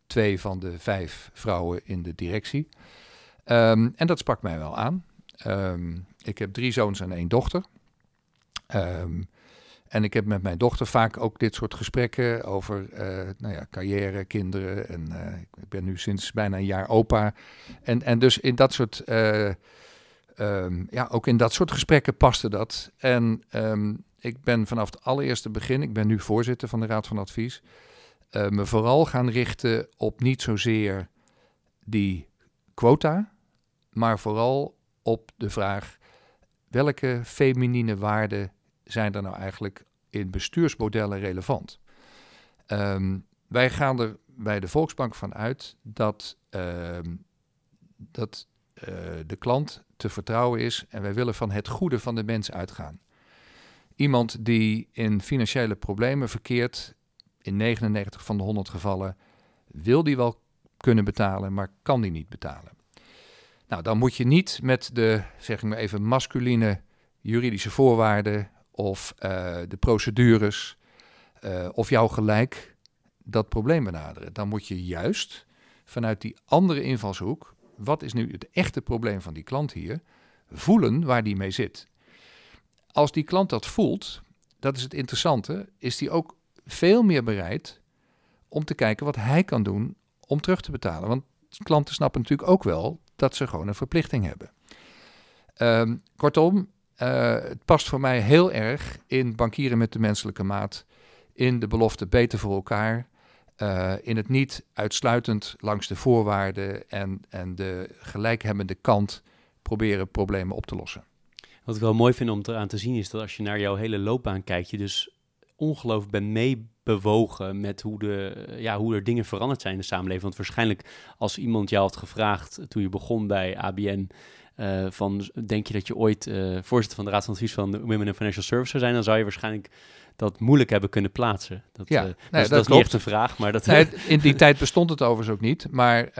twee van de vijf vrouwen in de directie. Um, en dat sprak mij wel aan. Um, ik heb drie zoons en één dochter. Um, en ik heb met mijn dochter vaak ook dit soort gesprekken over uh, nou ja, carrière, kinderen. En uh, ik ben nu sinds bijna een jaar opa. En, en dus in dat soort, um, ja, ook in dat soort gesprekken paste dat. En ik ben vanaf het allereerste begin, ik ben nu voorzitter van de Raad van Advies, me vooral gaan richten op niet zozeer die quota, maar vooral op de vraag welke feminine waarden zijn er nou eigenlijk in bestuursmodellen relevant? Um, wij gaan er bij de Volksbank van uit dat, uh, dat uh, de klant te vertrouwen is en wij willen van het goede van de mens uitgaan. Iemand die in financiële problemen verkeert, in 99 van de 100 gevallen, wil die wel kunnen betalen, maar kan die niet betalen. Nou, dan moet je niet met de, zeg ik maar even, masculine juridische voorwaarden of uh, de procedures uh, of jouw gelijk dat probleem benaderen. Dan moet je juist vanuit die andere invalshoek, wat is nu het echte probleem van die klant hier, voelen waar die mee zit. Als die klant dat voelt, dat is het interessante, is die ook veel meer bereid om te kijken wat hij kan doen om terug te betalen. Want klanten snappen natuurlijk ook wel dat ze gewoon een verplichting hebben. Um, kortom, uh, het past voor mij heel erg in bankieren met de menselijke maat, in de belofte beter voor elkaar, uh, in het niet uitsluitend langs de voorwaarden en, en de gelijkhebbende kant proberen problemen op te lossen. Wat ik wel mooi vind om eraan te zien is dat als je naar jouw hele loopbaan kijkt, je dus ongelooflijk bent meebewogen met hoe, de, ja, hoe er dingen veranderd zijn in de samenleving. Want waarschijnlijk als iemand jou had gevraagd toen je begon bij ABN, uh, van denk je dat je ooit uh, voorzitter van de Raad van Advies van de Women in Financial Services zou zijn, dan zou je waarschijnlijk dat moeilijk hebben kunnen plaatsen. Dat, ja, uh, nee, dat, dat, is niet echt een vraag, maar dat... Nee, in die tijd bestond het overigens ook niet, maar...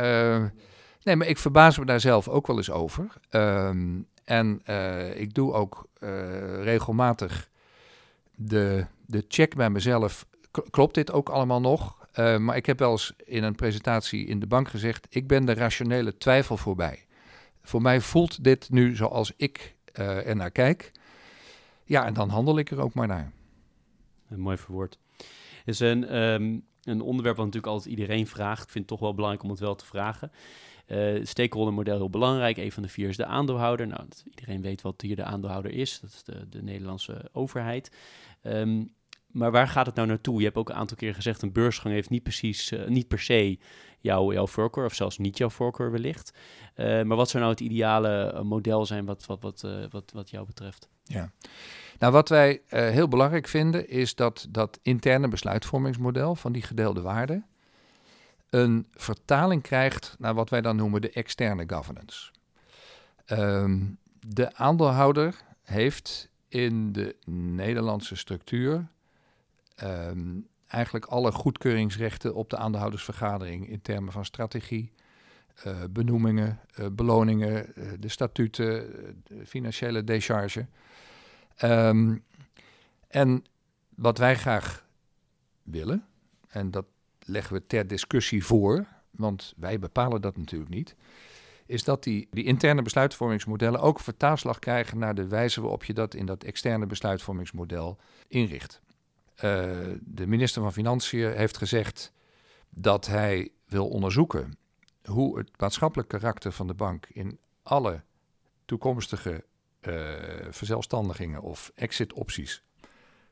nee, maar ik verbaas me daar zelf ook wel eens over. Um, en ik doe ook regelmatig de, de check bij mezelf. Klopt dit ook allemaal nog? maar ik heb wel eens in een presentatie in de bank gezegd: ik ben de rationele twijfel voorbij. Voor mij voelt dit nu zoals ik uh, er naar kijk. Ja, en dan handel ik er ook maar naar. Een mooi verwoord. Is een, um, een onderwerp wat natuurlijk altijd iedereen vraagt. Ik vind het toch wel belangrijk om het wel te vragen. Uh, stakeholder model heel belangrijk. Een van de vier is de aandeelhouder. Nou, iedereen weet wat hier de aandeelhouder is. Dat is de, de Nederlandse overheid. Um, maar waar gaat het nou naartoe? Je hebt ook een aantal keer gezegd, een beursgang heeft niet precies, uh, niet per se jouw, jouw voorkeur, of zelfs niet jouw voorkeur wellicht. Uh, maar wat zou nou het ideale uh, model zijn wat, wat, wat, wat, wat jou betreft? Ja, nou wat wij heel belangrijk vinden is dat dat interne besluitvormingsmodel van die gedeelde waarde een vertaling krijgt naar wat wij dan noemen de externe governance. Um, de aandeelhouder heeft in de Nederlandse structuur um, eigenlijk alle goedkeuringsrechten op de aandeelhoudersvergadering in termen van strategie, uh, benoemingen, uh, beloningen, uh, de statuten, de financiële décharge. Um, en wat wij graag willen, en dat leggen we ter discussie voor, want wij bepalen dat natuurlijk niet, is dat die, die interne besluitvormingsmodellen ook vertaalslag krijgen naar de wijze waarop je dat in dat externe besluitvormingsmodel inricht. Uh, de minister van Financiën heeft gezegd dat hij wil onderzoeken hoe het maatschappelijk karakter van de bank in alle toekomstige uh, verzelfstandigingen of exit-opties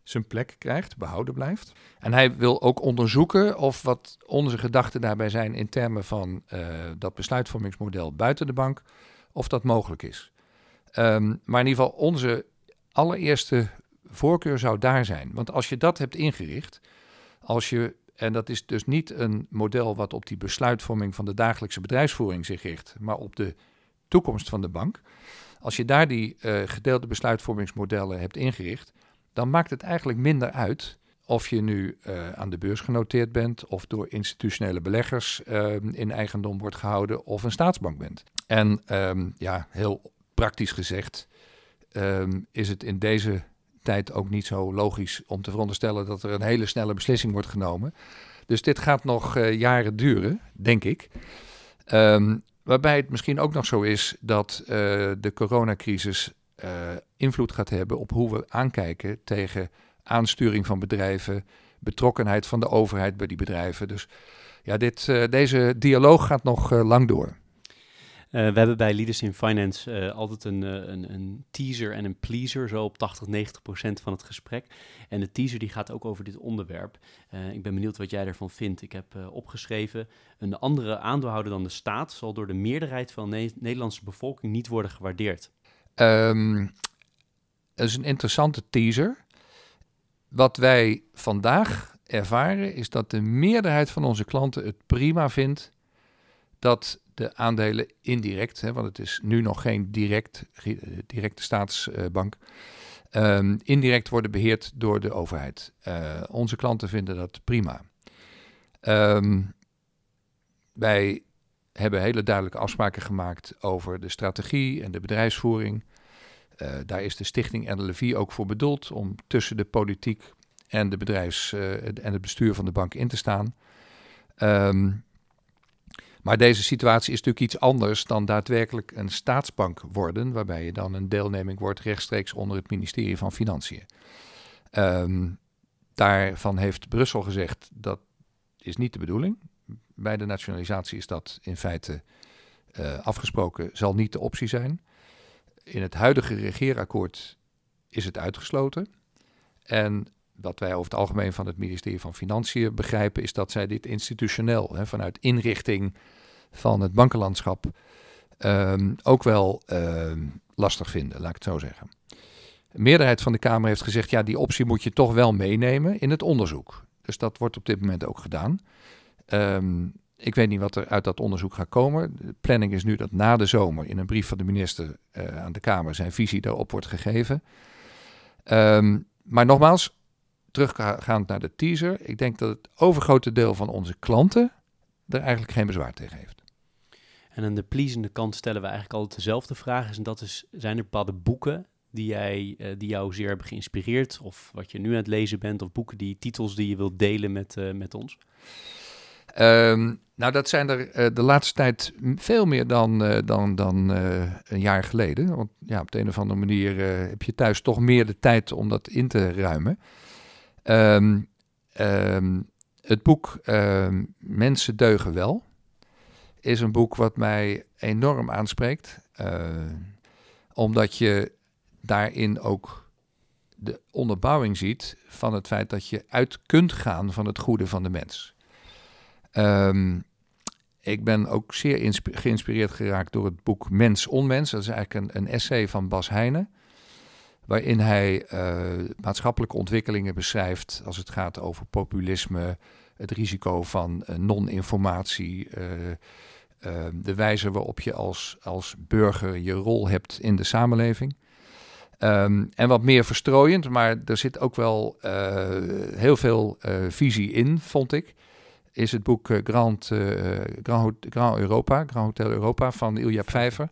zijn plek krijgt, behouden blijft. En hij wil ook onderzoeken of wat onze gedachten daarbij zijn in termen van uh, dat besluitvormingsmodel buiten de bank, of dat mogelijk is. Um, maar in ieder geval onze allereerste voorkeur zou daar zijn. Want als je dat hebt ingericht, als je, en dat is dus niet een model wat op die besluitvorming van de dagelijkse bedrijfsvoering zich richt, maar op de toekomst van de bank. Als je daar die uh, gedeelde besluitvormingsmodellen hebt ingericht, dan maakt het eigenlijk minder uit of je nu uh, aan de beurs genoteerd bent of door institutionele beleggers uh, in eigendom wordt gehouden of een staatsbank bent. En um, ja, heel praktisch gezegd, ehm, is het in deze tijd ook niet zo logisch om te veronderstellen dat er een hele snelle beslissing wordt genomen. Dus dit gaat nog uh, jaren duren, denk ik. Um, waarbij het misschien ook nog zo is dat uh, de coronacrisis uh, invloed gaat hebben op hoe we aankijken tegen aansturing van bedrijven, betrokkenheid van de overheid bij die bedrijven. Dus ja, dit, deze dialoog gaat nog lang door. Uh, we hebben bij Leaders in Finance uh, altijd een, uh, een, een, teaser en een pleaser, zo op 80, 90 procent van het gesprek. En de teaser die gaat ook over dit onderwerp. ik ben benieuwd wat jij ervan vindt. Ik heb opgeschreven, een andere aandeelhouder dan de staat zal door de meerderheid van de ne Nederlandse bevolking niet worden gewaardeerd. Um, dat is een interessante teaser. Wat wij vandaag ervaren is dat de meerderheid van onze klanten het prima vindt dat de aandelen indirect, hè, want het is nu nog geen direct, directe staatsbank, um, indirect worden beheerd door de overheid. Uh, onze klanten vinden dat prima. Um, wij hebben hele duidelijke afspraken gemaakt over de strategie en de bedrijfsvoering. Uh, daar is de stichting NLV ook voor bedoeld om tussen de politiek en, de bedrijfs, en het bestuur van de bank in te staan. Um, maar deze situatie is natuurlijk iets anders dan daadwerkelijk een staatsbank worden, waarbij je dan een deelneming wordt rechtstreeks onder het ministerie van Financiën. Um, daarvan heeft Brussel gezegd dat is niet de bedoeling. Bij de nationalisatie is dat in feite uh, afgesproken, zal niet de optie zijn. In het huidige regeerakkoord is het uitgesloten. En wat wij over het algemeen van het ministerie van Financiën begrijpen, is dat zij dit institutioneel, hè, vanuit inrichting van het bankenlandschap, um, ook wel um, lastig vinden, laat ik het zo zeggen. De meerderheid van de Kamer heeft gezegd, ja, die optie moet je toch wel meenemen in het onderzoek. Dus dat wordt op dit moment ook gedaan. Um, ik weet niet wat er uit dat onderzoek gaat komen. De planning is nu dat na de zomer in een brief van de minister uh, aan de Kamer zijn visie daarop wordt gegeven. Maar nogmaals, teruggaand naar de teaser. Ik denk dat het overgrote deel van onze klanten er eigenlijk geen bezwaar tegen heeft. En aan de pleasende kant stellen we eigenlijk altijd dezelfde vraag. En dat is, zijn er bepaalde boeken die, jij, uh, die jou zeer hebben geïnspireerd? Of wat je nu aan het lezen bent? Of boeken, die titels die je wilt delen met, uh, met ons? Um, nou, dat zijn er uh, de laatste tijd veel meer dan, dan, dan een jaar geleden. Want ja, op de een of andere manier heb je thuis toch meer de tijd om dat in te ruimen. Um, um, het boek Mensen deugen wel is een boek wat mij enorm aanspreekt. Uh, omdat je daarin ook de onderbouwing ziet van het feit dat je uit kunt gaan van het goede van de mens. Ik ben ook zeer geïnspireerd geraakt door het boek Mens Onmens. Dat is eigenlijk een, een essay van Bas Heijnen. Waarin hij uh, maatschappelijke ontwikkelingen beschrijft als het gaat over populisme, het risico van uh, non-informatie, uh, de wijze waarop je als, als burger je rol hebt in de samenleving. Um, en wat meer verstrooiend, maar er zit ook wel heel veel visie in, vond ik. Is het boek Grand, Grand, Grand, Europa, Grand Hotel Europa van Ilja Pfeiffer.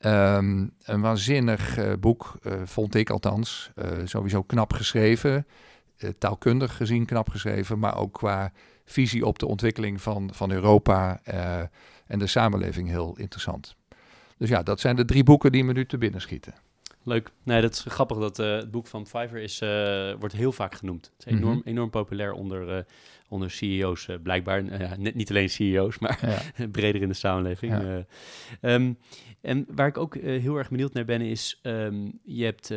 Um, een waanzinnig boek, vond ik althans. sowieso knap geschreven, taalkundig gezien knap geschreven, maar ook qua visie op de ontwikkeling van, van Europa en de samenleving heel interessant. Dus ja, dat zijn de drie boeken die me nu te binnen schieten. Leuk. Nee, dat is grappig dat uh, het boek van Fiverr is, uh, wordt heel vaak genoemd. Het is enorm, mm -hmm. enorm populair onder, uh, onder CEO's, blijkbaar. net niet alleen CEO's, maar ja. breder in de samenleving. Ja. Um, en waar ik ook heel erg benieuwd naar ben, is: um, je hebt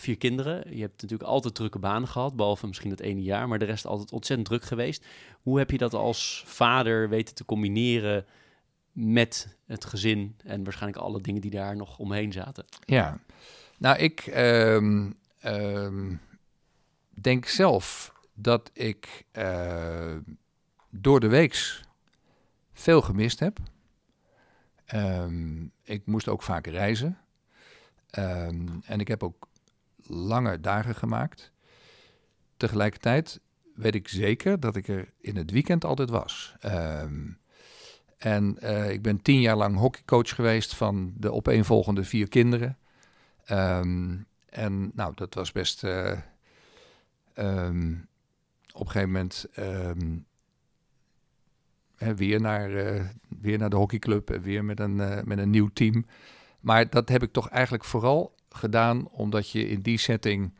vier kinderen. Je hebt natuurlijk altijd drukke banen gehad, behalve misschien het ene jaar, maar de rest altijd ontzettend druk geweest. Hoe heb je dat als vader weten te combineren? met het gezin en waarschijnlijk alle dingen die daar nog omheen zaten. Ja, nou ik um, um, denk zelf dat ik uh, door de weeks veel gemist heb. Um, ik moest ook vaak reizen. en ik heb ook lange dagen gemaakt. Tegelijkertijd weet ik zeker dat ik er in het weekend altijd was. En uh, ik ben tien jaar lang hockeycoach geweest van de opeenvolgende vier kinderen. Ehm, en nou, dat was best. eh, ehm, op een gegeven moment ehm, weer, naar, eh, weer naar de hockeyclub en weer met een, eh, met een nieuw team. Maar dat heb ik toch eigenlijk vooral gedaan omdat je in die setting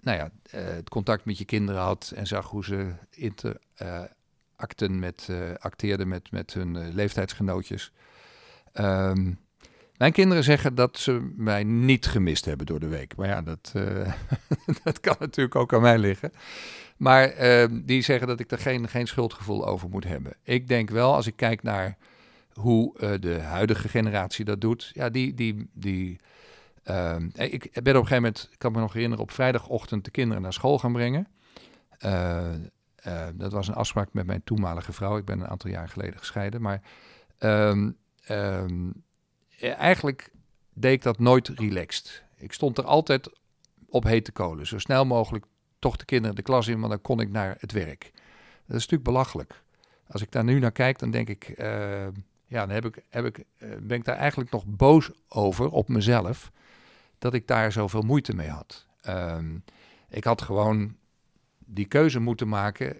nou ja, het contact met je kinderen had en zag hoe ze interacten met, acteerden met, met hun leeftijdsgenootjes. Ehm, mijn kinderen zeggen dat ze mij niet gemist hebben door de week. Maar ja, dat, eh, dat kan natuurlijk ook aan mij liggen. Maar ehm, die zeggen dat ik er geen, geen schuldgevoel over moet hebben. Ik denk wel, als ik kijk naar hoe eh, de huidige generatie dat doet. Ja, die. die, die ehm, ik ben op een gegeven moment, ik kan me nog herinneren, op vrijdagochtend de kinderen naar school gaan brengen. Eh, eh, dat was een afspraak met mijn toenmalige vrouw. Ik ben een aantal jaar geleden gescheiden. Maar ehm, ehm, eh, eigenlijk deed ik dat nooit relaxed. Ik stond er altijd op hete kolen. Zo snel mogelijk toch de kinderen de klas in, want dan kon ik naar het werk. Dat is natuurlijk belachelijk. Als ik daar nu naar kijk, dan denk ik, eh, ja, dan heb ik, heb ik, eh, ben ik daar eigenlijk nog boos over op mezelf, dat ik daar zoveel moeite mee had. Ehm, ik had gewoon die keuze moeten maken,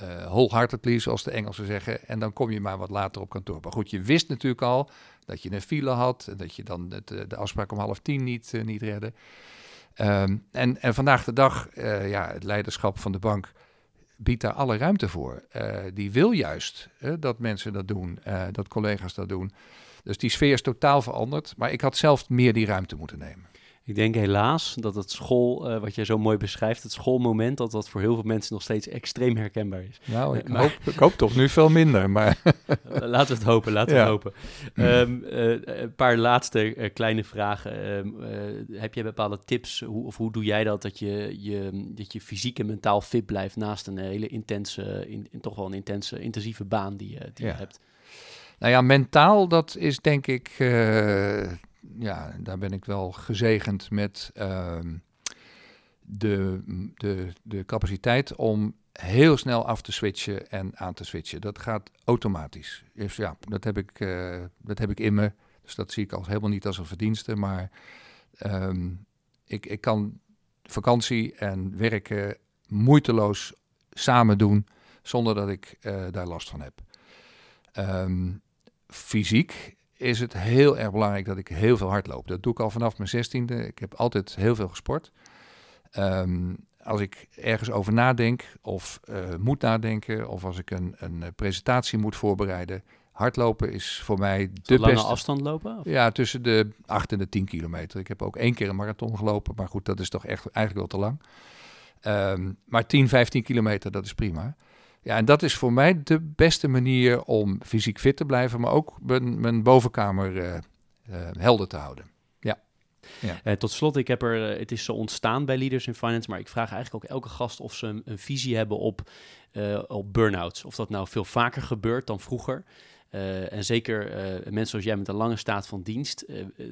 eh wholeheartedly, zoals de Engelsen zeggen, en dan kom je maar wat later op kantoor. Maar goed, je wist natuurlijk al dat je een file had, en dat je dan het, eh, de afspraak om half tien niet, eh, niet redde. Ehm, en, en vandaag de dag, ja, het leiderschap van de bank biedt daar alle ruimte voor. Die wil juist dat mensen dat doen, dat collega's dat doen. Dus die sfeer is totaal veranderd. Maar ik had zelf meer die ruimte moeten nemen. Ik denk helaas dat het school, eh, wat jij zo mooi beschrijft, het schoolmoment, dat dat voor heel veel mensen nog steeds extreem herkenbaar is. Nou, Eh, ik, maar- hoop, ik hoop toch nu veel minder. Maar Eh, laten we het hopen, laten we Ja. het hopen. Ehm, eh, een paar laatste eh, kleine vragen. Ehm, eh, heb jij bepaalde tips, hoe, of hoe doe jij dat, dat je, je, dat je fysiek en mentaal fit blijft naast een hele intense, in, in toch wel een intense, intensieve baan die, je- die Ja. je hebt? nou ja, mentaal, dat is denk ik, eh, ja, daar ben ik wel gezegend met ehm, de, de, de capaciteit om heel snel af te switchen en aan te switchen. Dat gaat automatisch. Dus ja, dat heb ik, eh, dat heb ik in me. Dus dat zie ik als, helemaal niet als een verdienste. Maar ehm, ik, ik kan vakantie en werken moeiteloos samen doen zonder dat ik eh, daar last van heb. Ehm, fysiek is het heel erg belangrijk dat ik heel veel hardloop. Dat doe ik al vanaf mijn zestiende. Ik heb altijd heel veel gesport. Ehm, als ik ergens over nadenk of eh, moet nadenken... of als ik een, een eh, presentatie moet voorbereiden... hardlopen is voor mij de De lange beste... afstand lopen? Of- Ja, tussen de 8 en de 10 kilometer. Ik heb ook één keer een marathon gelopen, maar goed, dat is toch echt eigenlijk wel te lang. Ehm, maar 10, 15 kilometer, dat is prima. Ja, en dat is voor mij de beste manier om fysiek fit te blijven, maar ook mijn, mijn bovenkamer eh, eh, helder te houden. Eh, tot slot, ik heb er, het is zo ontstaan bij Leaders in Finance, maar ik vraag eigenlijk ook elke gast of ze een, een visie hebben op, eh, op burn-outs. Of dat nou veel vaker gebeurt dan vroeger. Eh, en zeker eh, mensen zoals jij met een lange staat van dienst,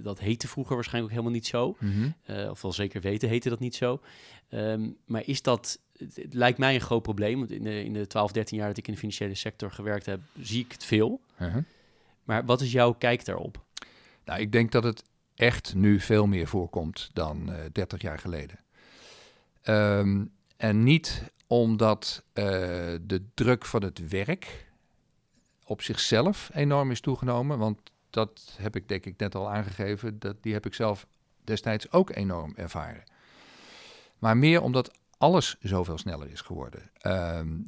dat heette vroeger waarschijnlijk ook helemaal niet zo. Eh, of wel zeker weten heette dat niet zo. Ehm, maar is dat, het, het lijkt mij een groot probleem. Want in de, in de 12, 13 jaar dat ik in de financiële sector gewerkt heb, zie ik het veel. Uh-huh. Maar wat is jouw kijk daarop? Nou, ik denk dat het echt nu veel meer voorkomt dan eh 30 jaar geleden. Ehm, en niet omdat eh, de druk van het werk op zichzelf enorm is toegenomen, want dat heb ik denk ik net al aangegeven, dat, die heb ik zelf destijds ook enorm ervaren. Maar meer omdat alles zoveel sneller is geworden. Ehm,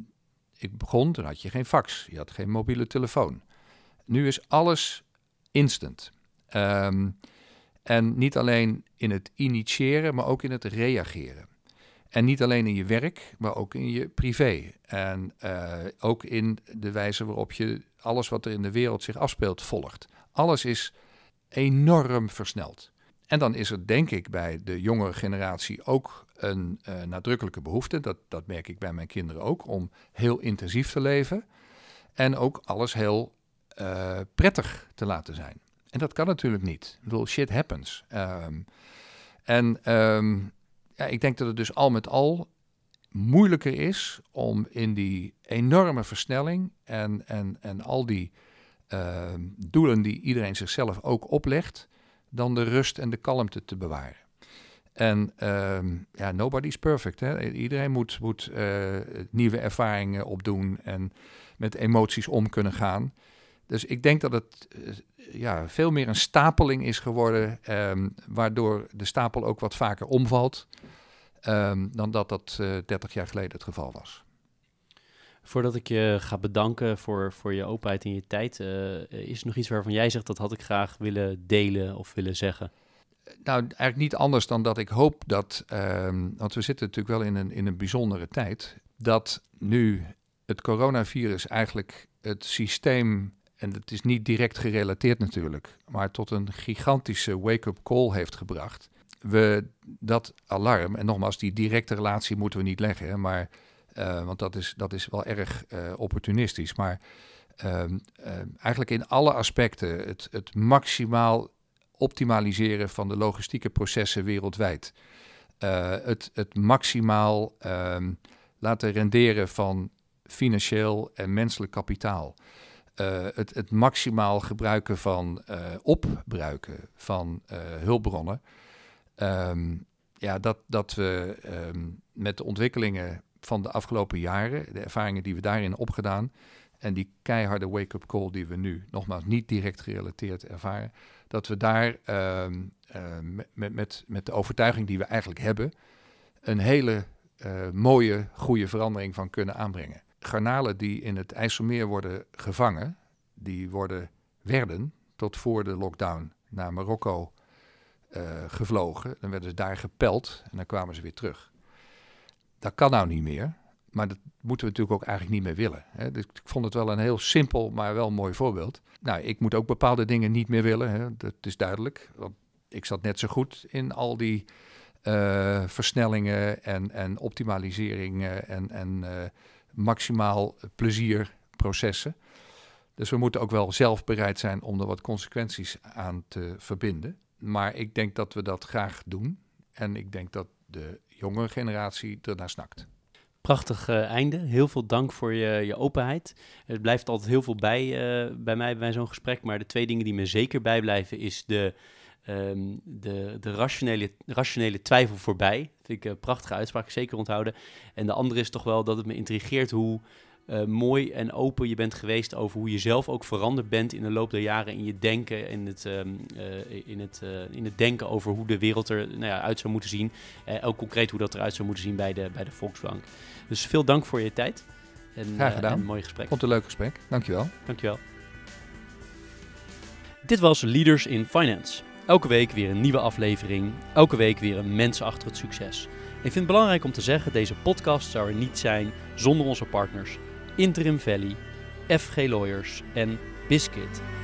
ik begon, toen had je geen fax, je had geen mobiele telefoon. Nu is alles instant. Ehm, en niet alleen in het initiëren, maar ook in het reageren. En niet alleen in je werk, maar ook in je privé. En eh, ook in de wijze waarop je alles wat er in de wereld zich afspeelt volgt. Alles is enorm versneld. En dan is er denk ik bij de jongere generatie ook een eh, nadrukkelijke behoefte, dat, dat merk ik bij mijn kinderen ook, om heel intensief te leven. En ook alles heel eh, prettig te laten zijn. En dat kan natuurlijk niet. Ik bedoel, shit happens. Ehm, en ehm, ja, ik denk dat het dus al met al moeilijker is om in die enorme versnelling en, en, en al die ehm, doelen die iedereen zichzelf ook oplegt, dan de rust en de kalmte te bewaren. En ehm, ja, nobody's perfect. Hè? Iedereen moet, moet uh, nieuwe ervaringen opdoen en met emoties om kunnen gaan. Dus ik denk dat het uh, ja, veel meer een stapeling is geworden, um, waardoor de stapel ook wat vaker omvalt, um, dan dat dat uh, 30 jaar geleden het geval was. Voordat ik je ga bedanken voor, voor je openheid en je tijd, uh, is er nog iets waarvan jij zegt dat had ik graag willen delen of willen zeggen? Nou, eigenlijk niet anders dan dat ik hoop dat, um, want we zitten natuurlijk wel in een, in een bijzondere tijd, dat nu het coronavirus eigenlijk het systeem, en het is niet direct gerelateerd natuurlijk, maar tot een gigantische wake-up call heeft gebracht. We dat alarm, en nogmaals, die directe relatie moeten we niet leggen, maar uh, want dat is, dat is wel erg uh, opportunistisch. Maar uh, eigenlijk in alle aspecten het, het maximaal optimaliseren van de logistieke processen wereldwijd. Uh, het, het maximaal ehm, laten renderen van financieel en menselijk kapitaal. Uh, het, het maximaal gebruiken van uh, opbruiken van hulpbronnen. Um, ja, dat, dat we um, met de ontwikkelingen van de afgelopen jaren, de ervaringen die we daarin opgedaan en die keiharde wake-up call die we nu, nogmaals niet direct gerelateerd ervaren, dat we daar uh, uh, met, met, met de overtuiging die we eigenlijk hebben, een hele uh, mooie, goede verandering van kunnen aanbrengen. Garnalen die in het IJsselmeer worden gevangen, die worden, werden tot voor de lockdown naar Marokko uh, gevlogen. Dan werden ze daar gepeld en dan kwamen ze weer terug. Dat kan nou niet meer. Maar dat moeten we natuurlijk ook eigenlijk niet meer willen. Hè. Dus ik vond het wel een heel simpel, maar wel mooi voorbeeld. Nou, ik moet ook bepaalde dingen niet meer willen. Hè. Dat is duidelijk. Want ik zat net zo goed in al die uh, versnellingen en, en optimaliseringen en, en uh, maximaal plezierprocessen. Dus we moeten ook wel zelf bereid zijn om er wat consequenties aan te verbinden. Maar ik denk dat we dat graag doen. En ik denk dat de jongere generatie ernaar snakt. Prachtig uh, einde. Heel veel dank voor je, je openheid. Het blijft altijd heel veel bij, uh, bij mij bij zo'n gesprek. Maar de twee dingen die me zeker bijblijven is de, um, de, de rationele, rationele twijfel voorbij. Dat vind ik een prachtige uitspraak, zeker onthouden. En de andere is toch wel dat het me intrigeert hoe uh, mooi en open je bent geweest over hoe je zelf ook veranderd bent in de loop der jaren in je denken, in het, um, uh, in het, uh, in het denken over hoe de wereld er nou ja, uit zou moeten zien. ook concreet hoe dat eruit zou moeten zien bij de, bij de Volksbank. Dus veel dank voor je tijd. En, Graag gedaan. en een mooi gesprek. Vond een leuk gesprek. Dankjewel. Dankjewel. Dit was Leaders in Finance. Elke week weer een nieuwe aflevering. Elke week weer een mens achter het succes. Ik vind het belangrijk om te zeggen, deze podcast zou er niet zijn zonder onze partners. Interim Valley, FG Lawyers en Biscuit.